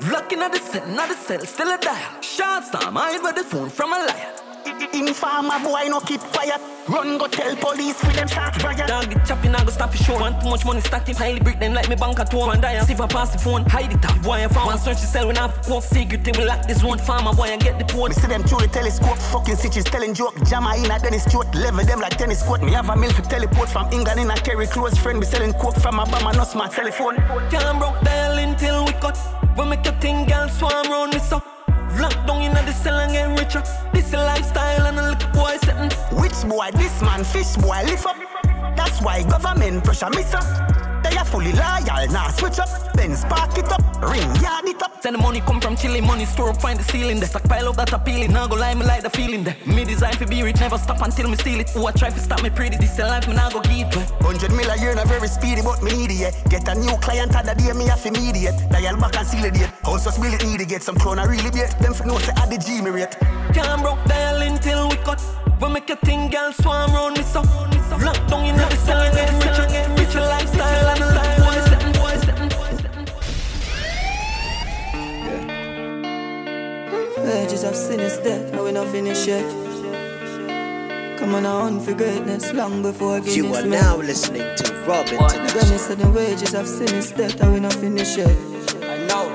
Looking at the cell, not the cell, still a dial. Short star, eyes with the phone from a liar. Informer boy no keep quiet. Run go tell police for them start riot. Dog the chopping, I go stop it short. Want too much money stacking, highly break them like me bank at home. And I see if I pass the phone, hide it up. Boy, I found one search the cell when I have secret thing. We lock this one farmer boy and get the port. Me see them through the telescope, fucking stitches telling joke. Jammer in a Dennis Stewart, level them like tennis court. Me have a mill for teleport from England in a carry close friend. Me selling coke from Obama, no smart telephone. Can't broke dial until we cut. We make a thing, girl, swarm round me so. Locked down in the cell and get richer. This a lifestyle and a little boy setting. Which boy, this man, fish boy, lift up. That's why government pressure me sir. Fully loyal, now switch up. Then spark it up, ring, yard it up. Send the money come from Chile, money store up, find the ceiling there. Stockpile up that appealing, now go lie, me like the feeling there. Me design for be rich, never stop until me steal it. Who I try to stop me pretty, this a life, me now go give. Hundred mil a year, not very speedy, but me need it. Get a new client other day, me have immediate. Dial back and seal it. House just really need to get some clone, I really bait. Them for know say I the G me rate. Can't broke dial until we cut. We make a thing, girl, swarm round me so. Lock down in the cell get richer. Richer lifestyle and Wages of sin is death, and we not finish yet. Come on, I on for greatness long before Guinness You are met. now listening to Rob Granny International. said the wages of sin is death, and we not finish yet. I know.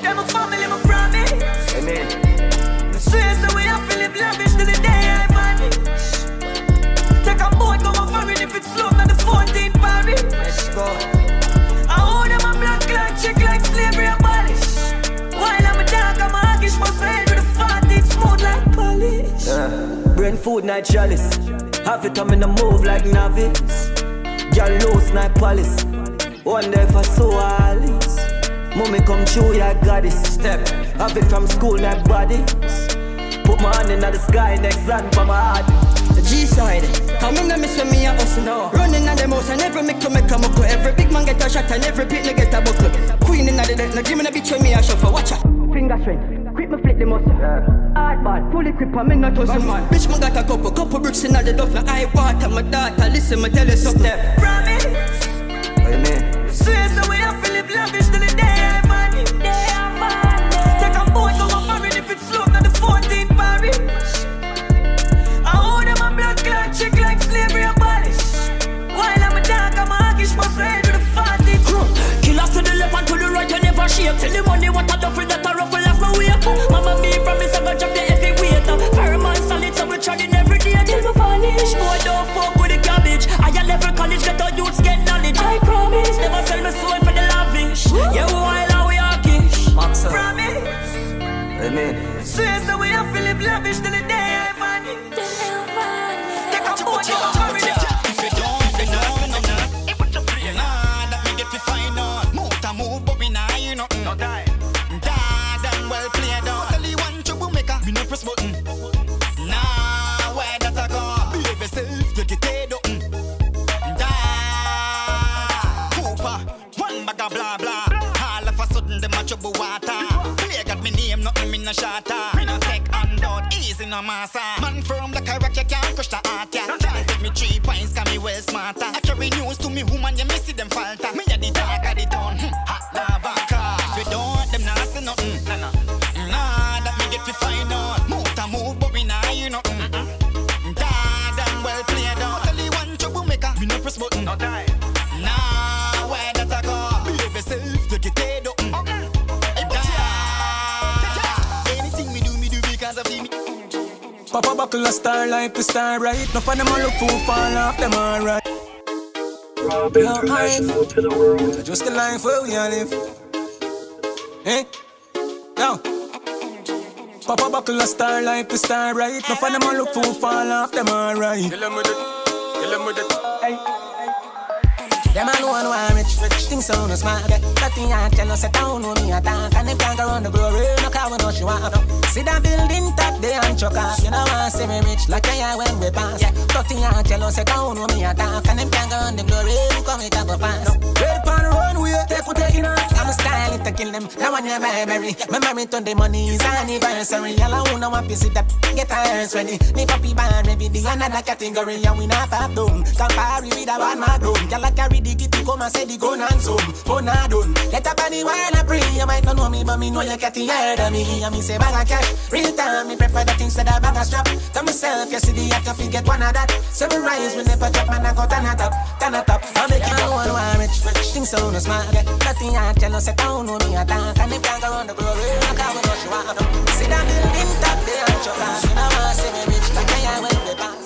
Them a family, my promise. Amen. Swear so we have to live lavish till the day I vanish. Take a boat, go my foreign if it's slow, not the 14th Paris. Let's go. Food night chalice. Have it come in a move like novice. Girl loose like palace. One day for so Alice. Mommy come true, yeah, goddess. Step. Have it from school like bodies. Put my hand in the sky, next land for my heart. The G side, come in and miss when me a hustle now. Running at the mouse and every make to make a muckle. Every big man get a shot and every pit get a buckle. Queen in the deck, now give me the bitch when me a shuffle. Watch out. Finger strength, quick me flip the muscle. Hard ball, fully equipped, I'm in not tussle man. Bitch, me got a couple, couple bricks in the duff, duffel. I water my daughter, listen, me tell you something. Promise. Amen. Swear so we have to live lavish till the day star life to star right. No for them all look fool fall off them alright. Rob International to the world. Just the life where we all live. Eh? Yo. Papa buckle a star life to star right. No for them all look fool fall off them alright. No smart. Nothing I tell no set down no me attack. And them can't go run the glory, no car we know she want. See that building top they and chuck off. You know want see me rich like I when we pass. Nothing I tell no set down no me attack. And them can't go run the glory, we come it up a kill them. Now when you're memory, my memory to the money is anniversary. All I wanna want is that get hands ready. Me papi band maybe the another category and we not have them. Compare with a bad man room. Girl I carry the kitty come and say the gun and zoom. Phone not done. Get up on the while I pray. You might not know me but me know you get the head of me. And me say bag of cash. Real time me prefer the things that I bag of strap. Tell myself you see the act get one of that. Seven rise they put drop man I go turn it up, turn it up. I'll make go on one rich, rich. Things so no smart. Nothing I tell us, I don't know me attack. And if I go on the glory, I can't know she want to. See that building top there and. You know I say me rich, like I am when they pass.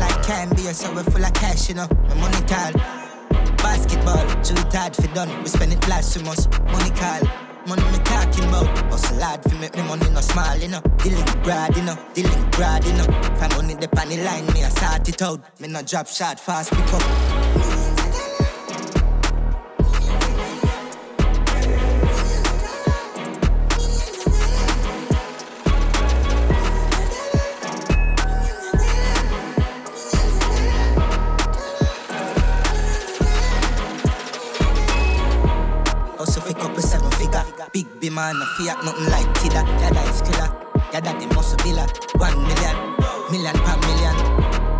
Like candy, so we full of cash, you know. My money tall. Basketball, too hard for done. We spend it blasphemous. Money call. Money me talking about. Hustle hard fi make me money no small, you know. Dealing broad, you know. Dealing broad, you know. If money the the line, me I sort it out. Me no drop shot fast, pick up man, no fiat, nothing like Tida Dada is killer. Dada the muscle biller One million, million per million.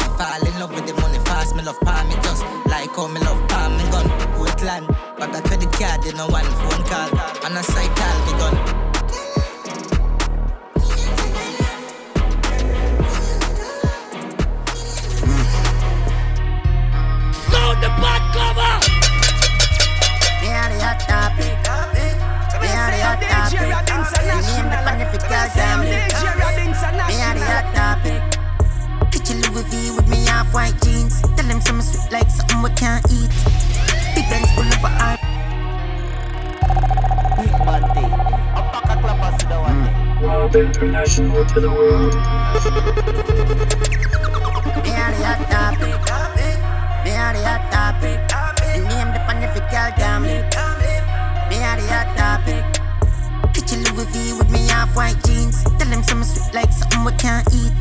I fall in love with the money fast Me love palm me just like how me love palm me gun. Portland, but a credit card, you know one phone call. And a call me gun Me the are the hot me half a art. Rob International to the world. Me are the hot topic. Me are the hot topic. Me name the Panifical family. Me are the hot topic. V with me half white jeans. Tell them some sweet like something we can't eat.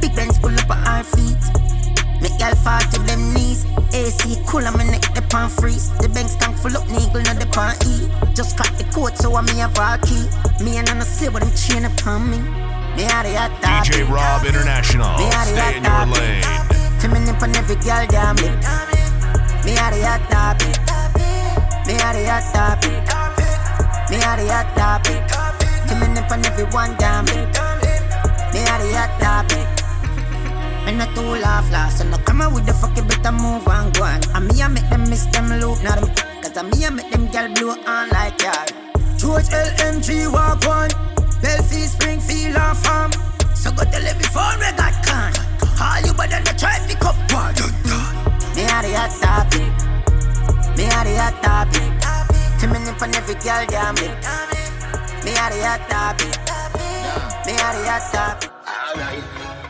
Big Benz pull up at our feet. Make y'all fall to them knees. AC cool, I'm neck the pan freeze. The bank tank full up, niggle, not the pan E. Just cut the coat, so I me have a key. Me and Anna say what them chain upon me. Me the hot topic. DJ Rob International. Me are the Stay hot in your lane. Feminine on every girl, damn it. Me are the hot topic. Me are the hot topic. Me are the hot topic. Feminine on everyone, damn it. Me are the hot topic. Me not too laugh last, so no come out with the fucking better move and go on. And me I make them miss them loop, now them cause I me I make them girl blow on like y'all. George LMG walk on Belfie, Springfield and farm So go tell every phone we got can All you better not try pick up one Me are the hot topic. Me are the hot topic. Feminine on every girl, damn it. Me are the hot topic. Me are the hot topic. Alright.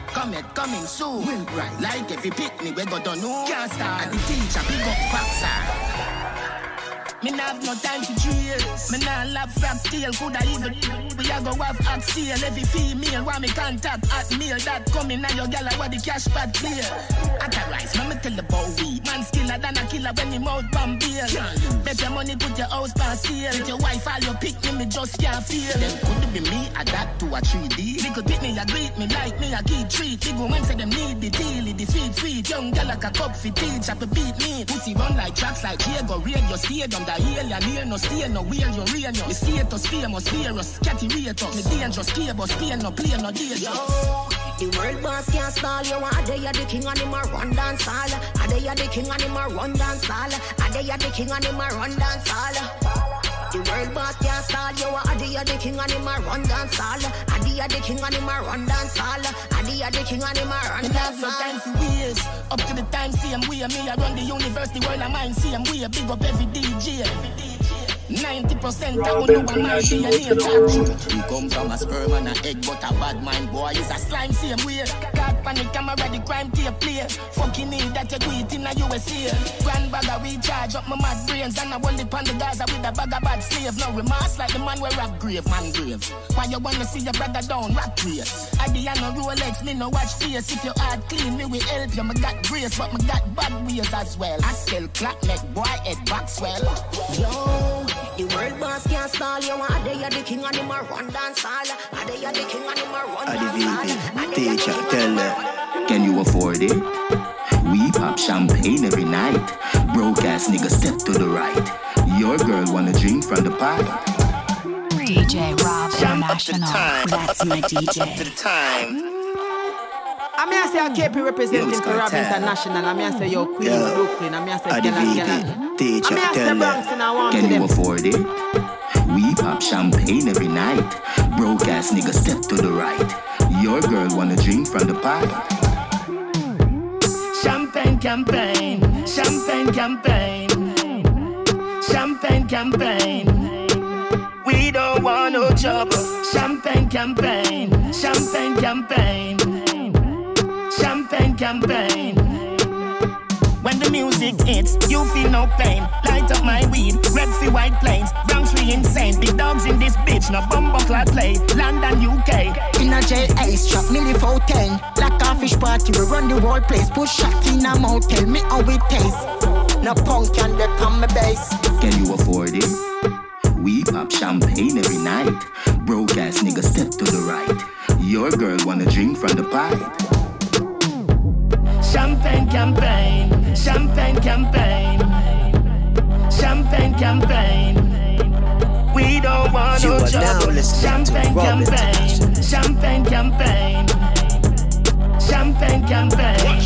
Come here, coming soon. Right. Like every picnic we go to know. Can't start. And the teacher pick up faxer. Me nah have no time to cheers. Me nah love frap steel. Coulda even we a go have hot sale. Every female want me contact at mail. That coming now your gal what the cash pad clear. At a rise, me tell the boy we man skiller than a killer when him out pan bail. Bet your money put your house pan sale. With your wife all your pick me, me just can't feel. Then could be me adapt to a 3D. Little pick me a greet me like me a key treat. Big woman say them need the deal, the feed sweet. Young gal like a cup for teach, a beat me. Pussy run like tracks like Diego, radio stadium. The ya near no stay no wheel you real no. Me status famous virus, catty rate up. Me dangerous cable, Spain no play no danger. The world boss can't stall you. A day you the king and him a run dance hall. A day you the king and him a run dance hall. A day you the king and him a run dance hall. The world boss can't stall you. A day the king and him a run dance hall. A the king and him a run dance hall. A the king and him a run dance hall. time for ways. Up to the time, same way. Me, I run the universe, the world, I mine, same way. Big up every DJ. 90% I won't know what my DNA. We come from a sperm and a egg, but a bad mind boy is a Slime same way. God the camera, the crime take place. Fucking need that you do it in a USA. Grand bag of recharge up my mad brains. And I hold it on the Gaza with a bag of bad slave. No remorse like the man where rap grave, man grave. Why you wanna see your brother down, rap grace? I be on no Rolex, me no watch face. If your heart clean, me will help you. Me got grace, but me got bad ways as well. I still clap, make boy head back swell. Yo, the world boss can't stall you. Are they the king and him a run dance all? Are they are the king and him a run dance all? Teacher, tell her, can you afford it? We pop champagne every night. Broke ass nigga step to the right. Your girl wanna drink from the pipe. DJ Rob International. That's my DJ. Up to the time. I mean, I say I keep representing for Rob International. I mean, I say yo Queen Yeah. Brooklyn. I mean, I say Adi Gala Gala. Teacher, I mean, I say tell Bronx and I want can to you them. afford it? We pop champagne every night. Broke ass nigga step to the right. Your girl wanna drink from the pipe. Champagne campaign, champagne campaign, champagne campaign. We don't want no trouble. Champagne campaign, champagne campaign, champagne. When the music hits, you feel no pain. Light up my weed, red for white planes. Bronx we insane. Big dogs in this bitch, no bumbo clad play. London, UK. In a jail ice trap, milli for ten. Like a fish party, we run the whole place. Push shot in a mouth, tell me how it taste. No punk can they on my base. Can you afford it? We pop champagne every night. Broke ass nigga step to the right. Your girl wanna drink from the pipe. Champagne campaign, champagne campaign, champagne campaign. We don't want You no trouble. listening to Champagne Rob campaign, champagne campaign, champagne campaign.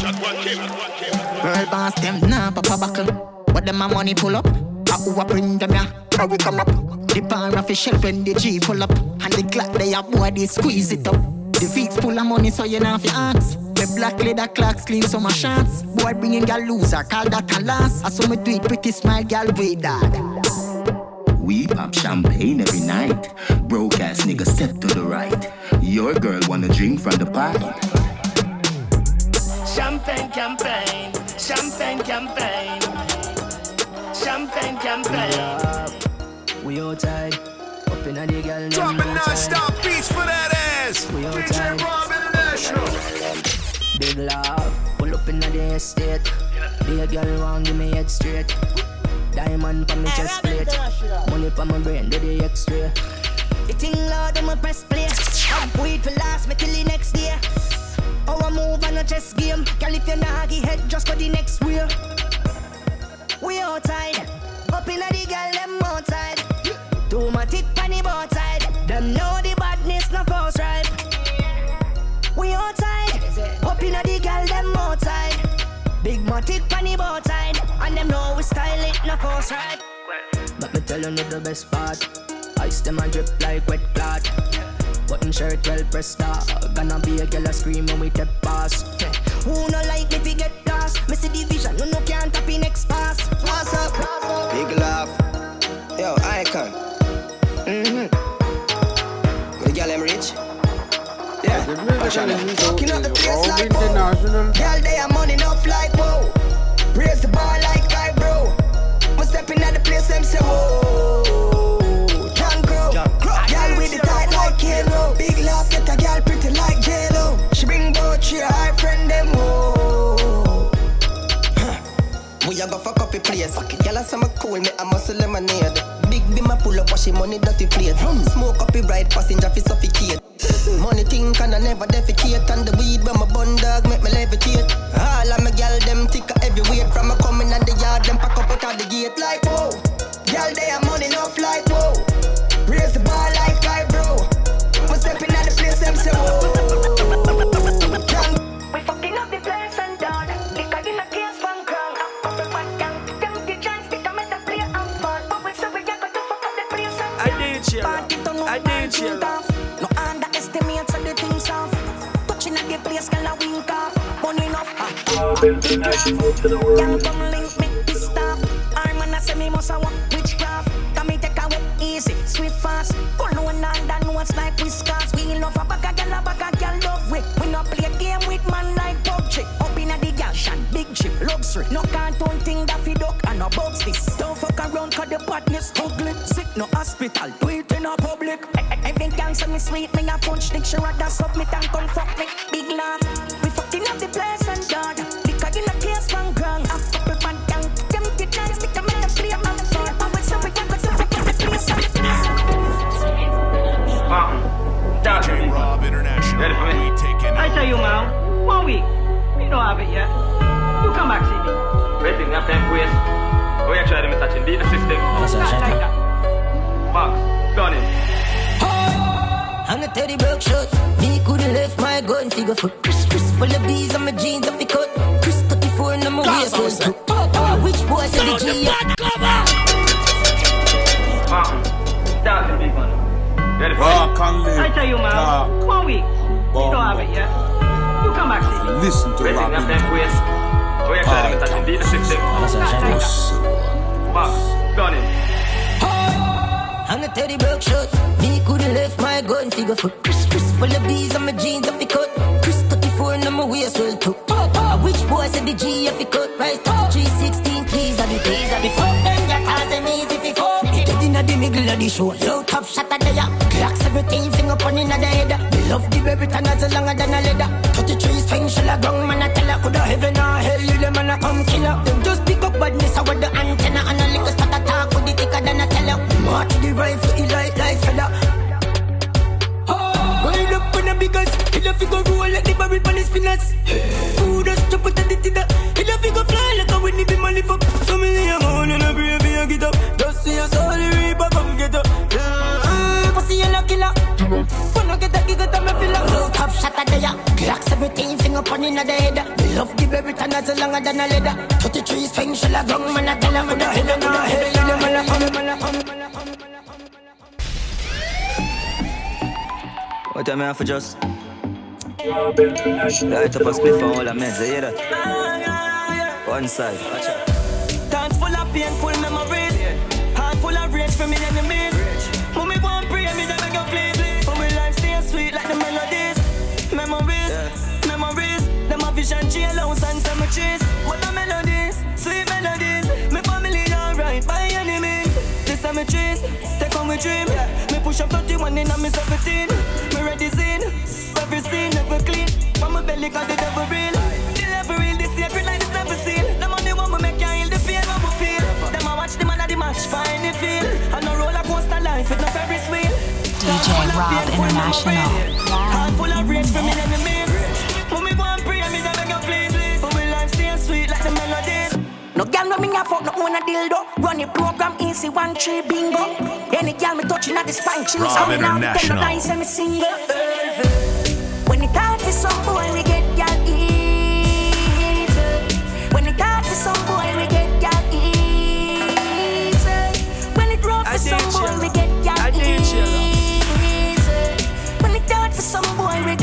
Girl boss them nah papa buckle. But them a money pull up. I who a bring them ya? How we come up? The bar official when the G pull up. And the Glock they a boy they squeeze it up. The Vicks full of money so you know fi ask. The black leather clocks clean so my shots. Boy bringing gal loser call that a loss. I saw me do it pretty smile gal way dad. We pop champagne every night. Broke ass nigga step to the right. Your girl wanna drink from the pipe. Champagne campaign, champagne campaign, champagne campaign. We outside, up in the girl. Drop it non-stop Big love, pull up in the estate. Be a girl want give me head straight. Diamond pa me chest plate. Money pa my brain, do the X-ray. The thing loud, I'ma press play. Up weed for last, me till the next day. How I move on a chess game. Girl, if you nah give head, just go the next way. We outside, up inna the girl them outside. Too my tick on the both side. Them know the Big matic on the both side, and them know we style it no force right. But me tell you not the best part. Ice them and drip like wet clot. Button shirt well pressed up. Gonna be a girl a scream when we step past. Who no like me fi get lost? Me see the vision, no no can't tap in next pass. What's up? Big love. Yo, icon. Mm-hmm. With the girl them rich. Yeah, Oceana. Fucking up the place like whoa. Girl, they are money enough like whoa. Raise the bar like I bro. We stepping at the place, them say whoa. John Crow. Girl with the tight like. Big love, get a girl pretty like J-Lo. She bring both your high friend them whoa. We a go fuck up place. Fuck it, y'all cool, me a muscle lemonade. Big be my pull up, wash money dirty plate. Smoke up the ride, passenger fi suffocate. Money think and I never defecate. And the weed when my bun dog make me levitate. All of my gal them thick every weight. From a coming and the yard, them pack up out of the gate like Whoa. Girl, they are international to the world. Make this stop. I'm gonna say me must walk witchcraft. Can me take away easy, sweet, fast. Follow and under notes like we scars. We love a bag of gyal, a bag of gyal love we. We not play game with man like PUBG. Up inna the gashan, big chip, luxury. No can't turn thing that feed duck and no box this. Don't fuck around 'cause the partner's ugly. Sick no hospital, do it in a public. Every gang say me sweet, me a punch, nick. She rather submit and confront. Waiting, we have time to waste. We are trying to touch in the system. Not like that. Box, gun it. I'm a teddy broke shot. Me couldn't left my gun figure for Chris Chris full of bees on my jeans and me cut. Chris 34 and I'm a waist one. Oh, which boy said the G? Start the big one. Ready for Rock and live. I tell you, man, Talk. one week. You don't have it yet. You come back, see me. Listen to Waiting, we Rob have time to waste. We are trying to touch in the system. Box, gun it. I'm a teddy broke shot. Me couldn't left my gun figure for Chris Chris full of bees on my jeans and me cut. Chris 34 and I'm a waist well too. Oh, which boy said the G if he cut price 316 please I be please I be fuck them ya cause them easy fi fuck. It get the middle of the show. Low top shot the ya. Clocks everything finger pon inna the head. Me love the baby tan as longer than a leather. 33 swing shell a ground man a tell her coulda heaven or hell you them man a come kill her. Them just pick up badness with the antenna and a little spot attack with the thicker than a teller. March the rifle he light like feather. Roll up on a big he love go roll like the barrel pan spinners. Who does chop out the tida? He love go fly like a when be my lift up. Me a on and a brave and get up. Just see a solid reaper come get up. Yeah, mm, pussy and a killer. Wanna get a gig out of me filler. Low top shot at the ya. Clocks everything finger pon inna the head. Me love the baby tan as longer than a leather. 33 swing shell a ground man a tell her coulda head and a head. You know man a come, man a come, man a come. What time I have for just? Rob International. Light to up a the spliff and all a meds, you hear that? One side, watch out. Painful memories. Heart full of rage from me enemies. Go and pray, me they beg you please. For me life stay sweet like the melodies. Memories, memories. Them a vision, jailhouse and cemeteries. What the melodies, sweet melodies. Me family alright by any means. The cemeteries, take on me dream. Me push up 31 in me 17. Me ready scene, every scene never clean. From my belly cause the devil real. Real, the sacred like the never seen. Man at the match for any feel. And no roller coaster life with no Ferris wheel. DJ Rob International. Heart full of rage from me enemies. When me go and pray, me they beg you please. For me life stay sweet like the melodies. No girl no me a fuck no own a dildo. Run the program easy one tree bingo. Any girl me touching at the spine cheese. Rob Coming out, tell International. no lies, say me single. When it hard for some girl easy. When it some boy, we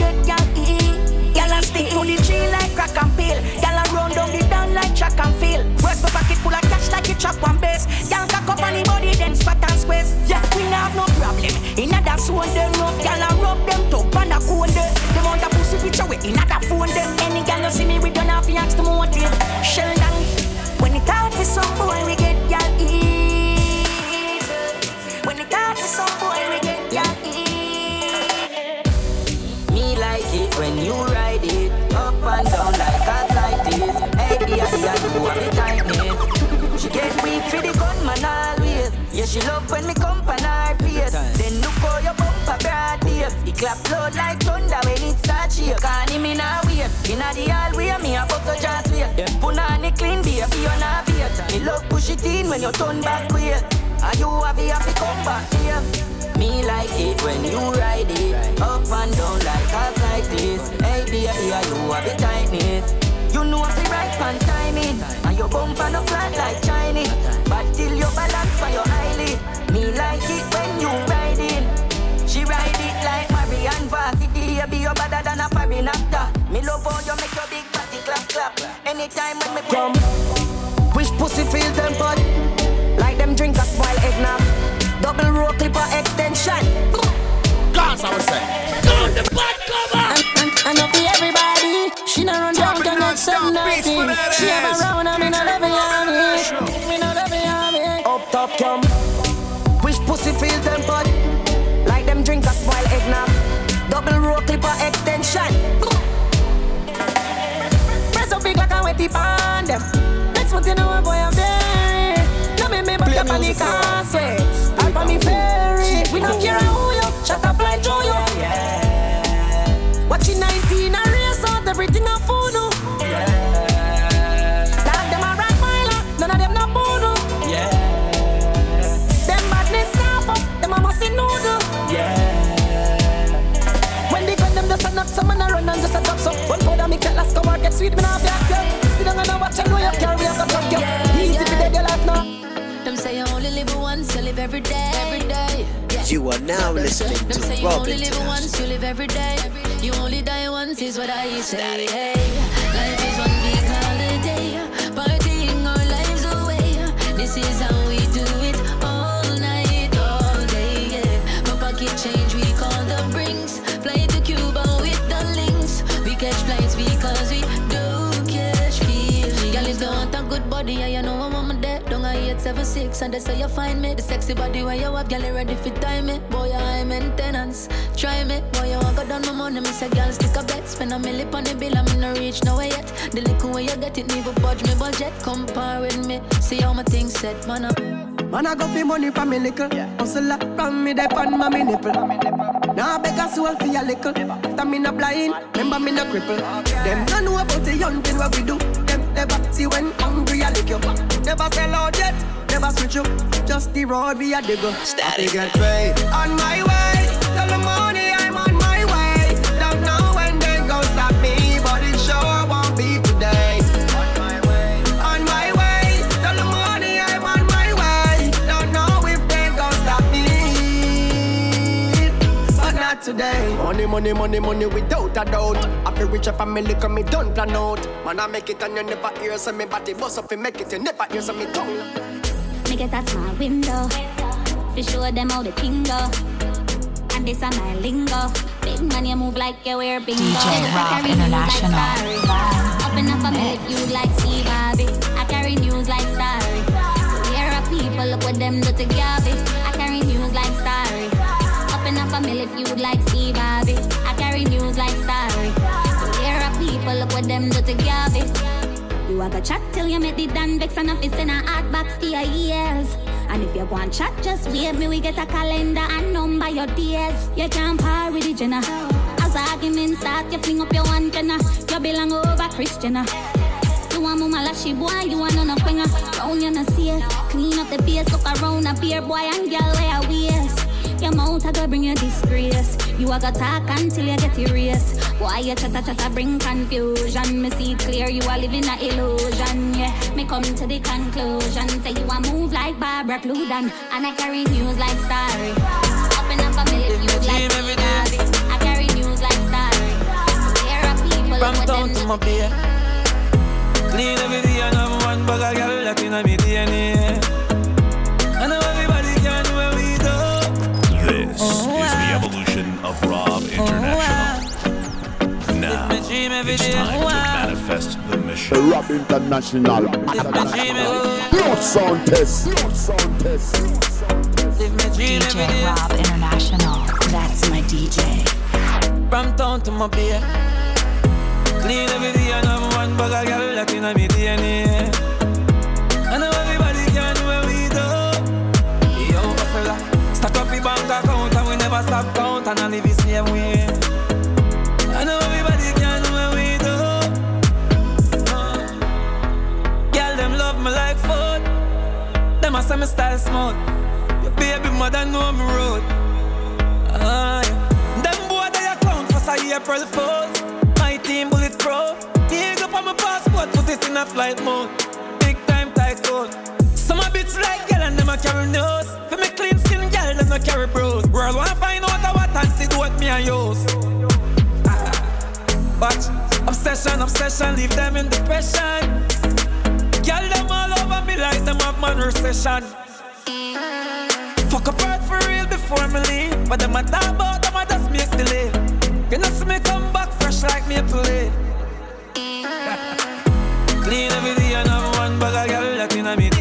a stick to the tree like crack and peel. A run down the down like track and field. Worst my pocket full of cash like it chop one base. Girl cock up on the body then spot and squeeze. Yeah, we have no problem. In that zone them rough, a rub them top and a cone Inna the hallway, me a buck a just wait. On the clean baby on a wait. Me love push it in when you turn back way. And you the happy come back here. Me like it when you ride it. Up and down like a cyclist. Hey baby, yeah, you have the tightness? You know if the right pan timing. And your bumper no flat like Chinese. But till you balance for your eyelid. Me like it when you ride it She ride it like Marianne Varsity you better than a foreign actor Me love how you make your big body clap clap Anytime when me Come. Wish pussy feel tempered. Like them drink a spoil eggnog. Double row clipper extension. Cause I was saying. And, and, and up to everybody. She not run down to get some nothing. She have a round, I'm in a love me. Me no love me. Up top come. Row clipper extension. Press up big like a wetty pan them. Next month you know boy I'm very. Now me me back up on the causeway. Up on the ferry. One powder make that last come out get sweet me now back you Sit down and a watch and know you carry up a truck you Easy for dead your life now Them say you only live once, you live every day. Every day. Yeah. You are now listening Them to say you Rob only live International. once, you live every day. You only die once is what I say. Hey, life is one big holiday, partying our lives away. This is how body, yeah, you know I want my dead. Don't I 876 and that's how you find me. The sexy body where you have, girl, you ready for time me. Boy, I maintenance. Try me, boy, you want go down my money. Me say, girl, stick a bet. Spend a milli on the bill, I'm in no reach nowhere yet. The little way you get it, never budge me budget. Compare with me, see how my things set, man up. Man, I go for money from me little. Hustle up from me, they on my nipple. Now I beg a soul for your little. After me no blind, remember me no cripple. Them don't know about the young thing what we do. Never see when hungry I lick you. Never sell out yet, never switch up. Just the road we a dig up. Static get paid. On my way, tell the money I'm on Money, money, money, money without a doubt. I feel rich a family come me don't plan out. Man, I make it and you never hear so me body bust up and make it. You never hear so me tongue. Me get a small window. To show them how the thing go. And this a my lingo. Big man, you move like you wear bingo. DJ Rob International. Up in a family feud like Steve Harvey. I carry news like Starry. Here are people, look what them do to Gabby. I carry news like Starry. Up in a family feud like Steve do to. You a chat till you make the Dan vex and office in a hot box to your ears. And if you and chat, just wait me, we get a calendar and number your days. You can't par with the Jenna. As argument start, you fling up your antenna. You belong over Christiana. You want mama lashy boy, you want no quinger. Round you no safe. Clean up the base, look around a beer boy and girl where waist. Your mouth a go bring you disgrace. You a go talk until you get erased. Why you chatter chatter bring confusion? Me see clear you are living a illusion. Yeah, me come to the conclusion. Say you a move like Barbara Cludan, and I carry news like Starry. Up in a family feud like Steve Harvey. I carry news like Starry. Here are people From town to my beer. Clean every day and have one bag of girl that in my DNA. Do. This is the evolution of Rob International. Now, it's time to manifest the mission. Rob International. Pure sound test. Pure sound test. DJ Rob International. That's my DJ. From town to my beer. Clean every day and have one bag of girl that in my DNA. I know everybody can do what we do. Yo, fella, stack up the bank and I live the same way. I know everybody can do what we do. Uh, Girl, them love me like food. Them a say me style smooth. Your baby mother know me road. Ah, yeah. Them boy they a clown for say April Fools. My team bulletproof. Dig up on my passport, put it in a flight mode. Big time tycoon a bitch like girl and them a carry nose. For me clean skin girl, them a carry bros. World wanna find out what I see what me and yours. Ah, but obsession, obsession, leave them in depression. Girl, them all over me like them have man recession. Fuck apart for real before me leave. But them a talk about them, I just make delay. You know see me come back fresh like me play. Clean every day and have one bag of girl that inna me.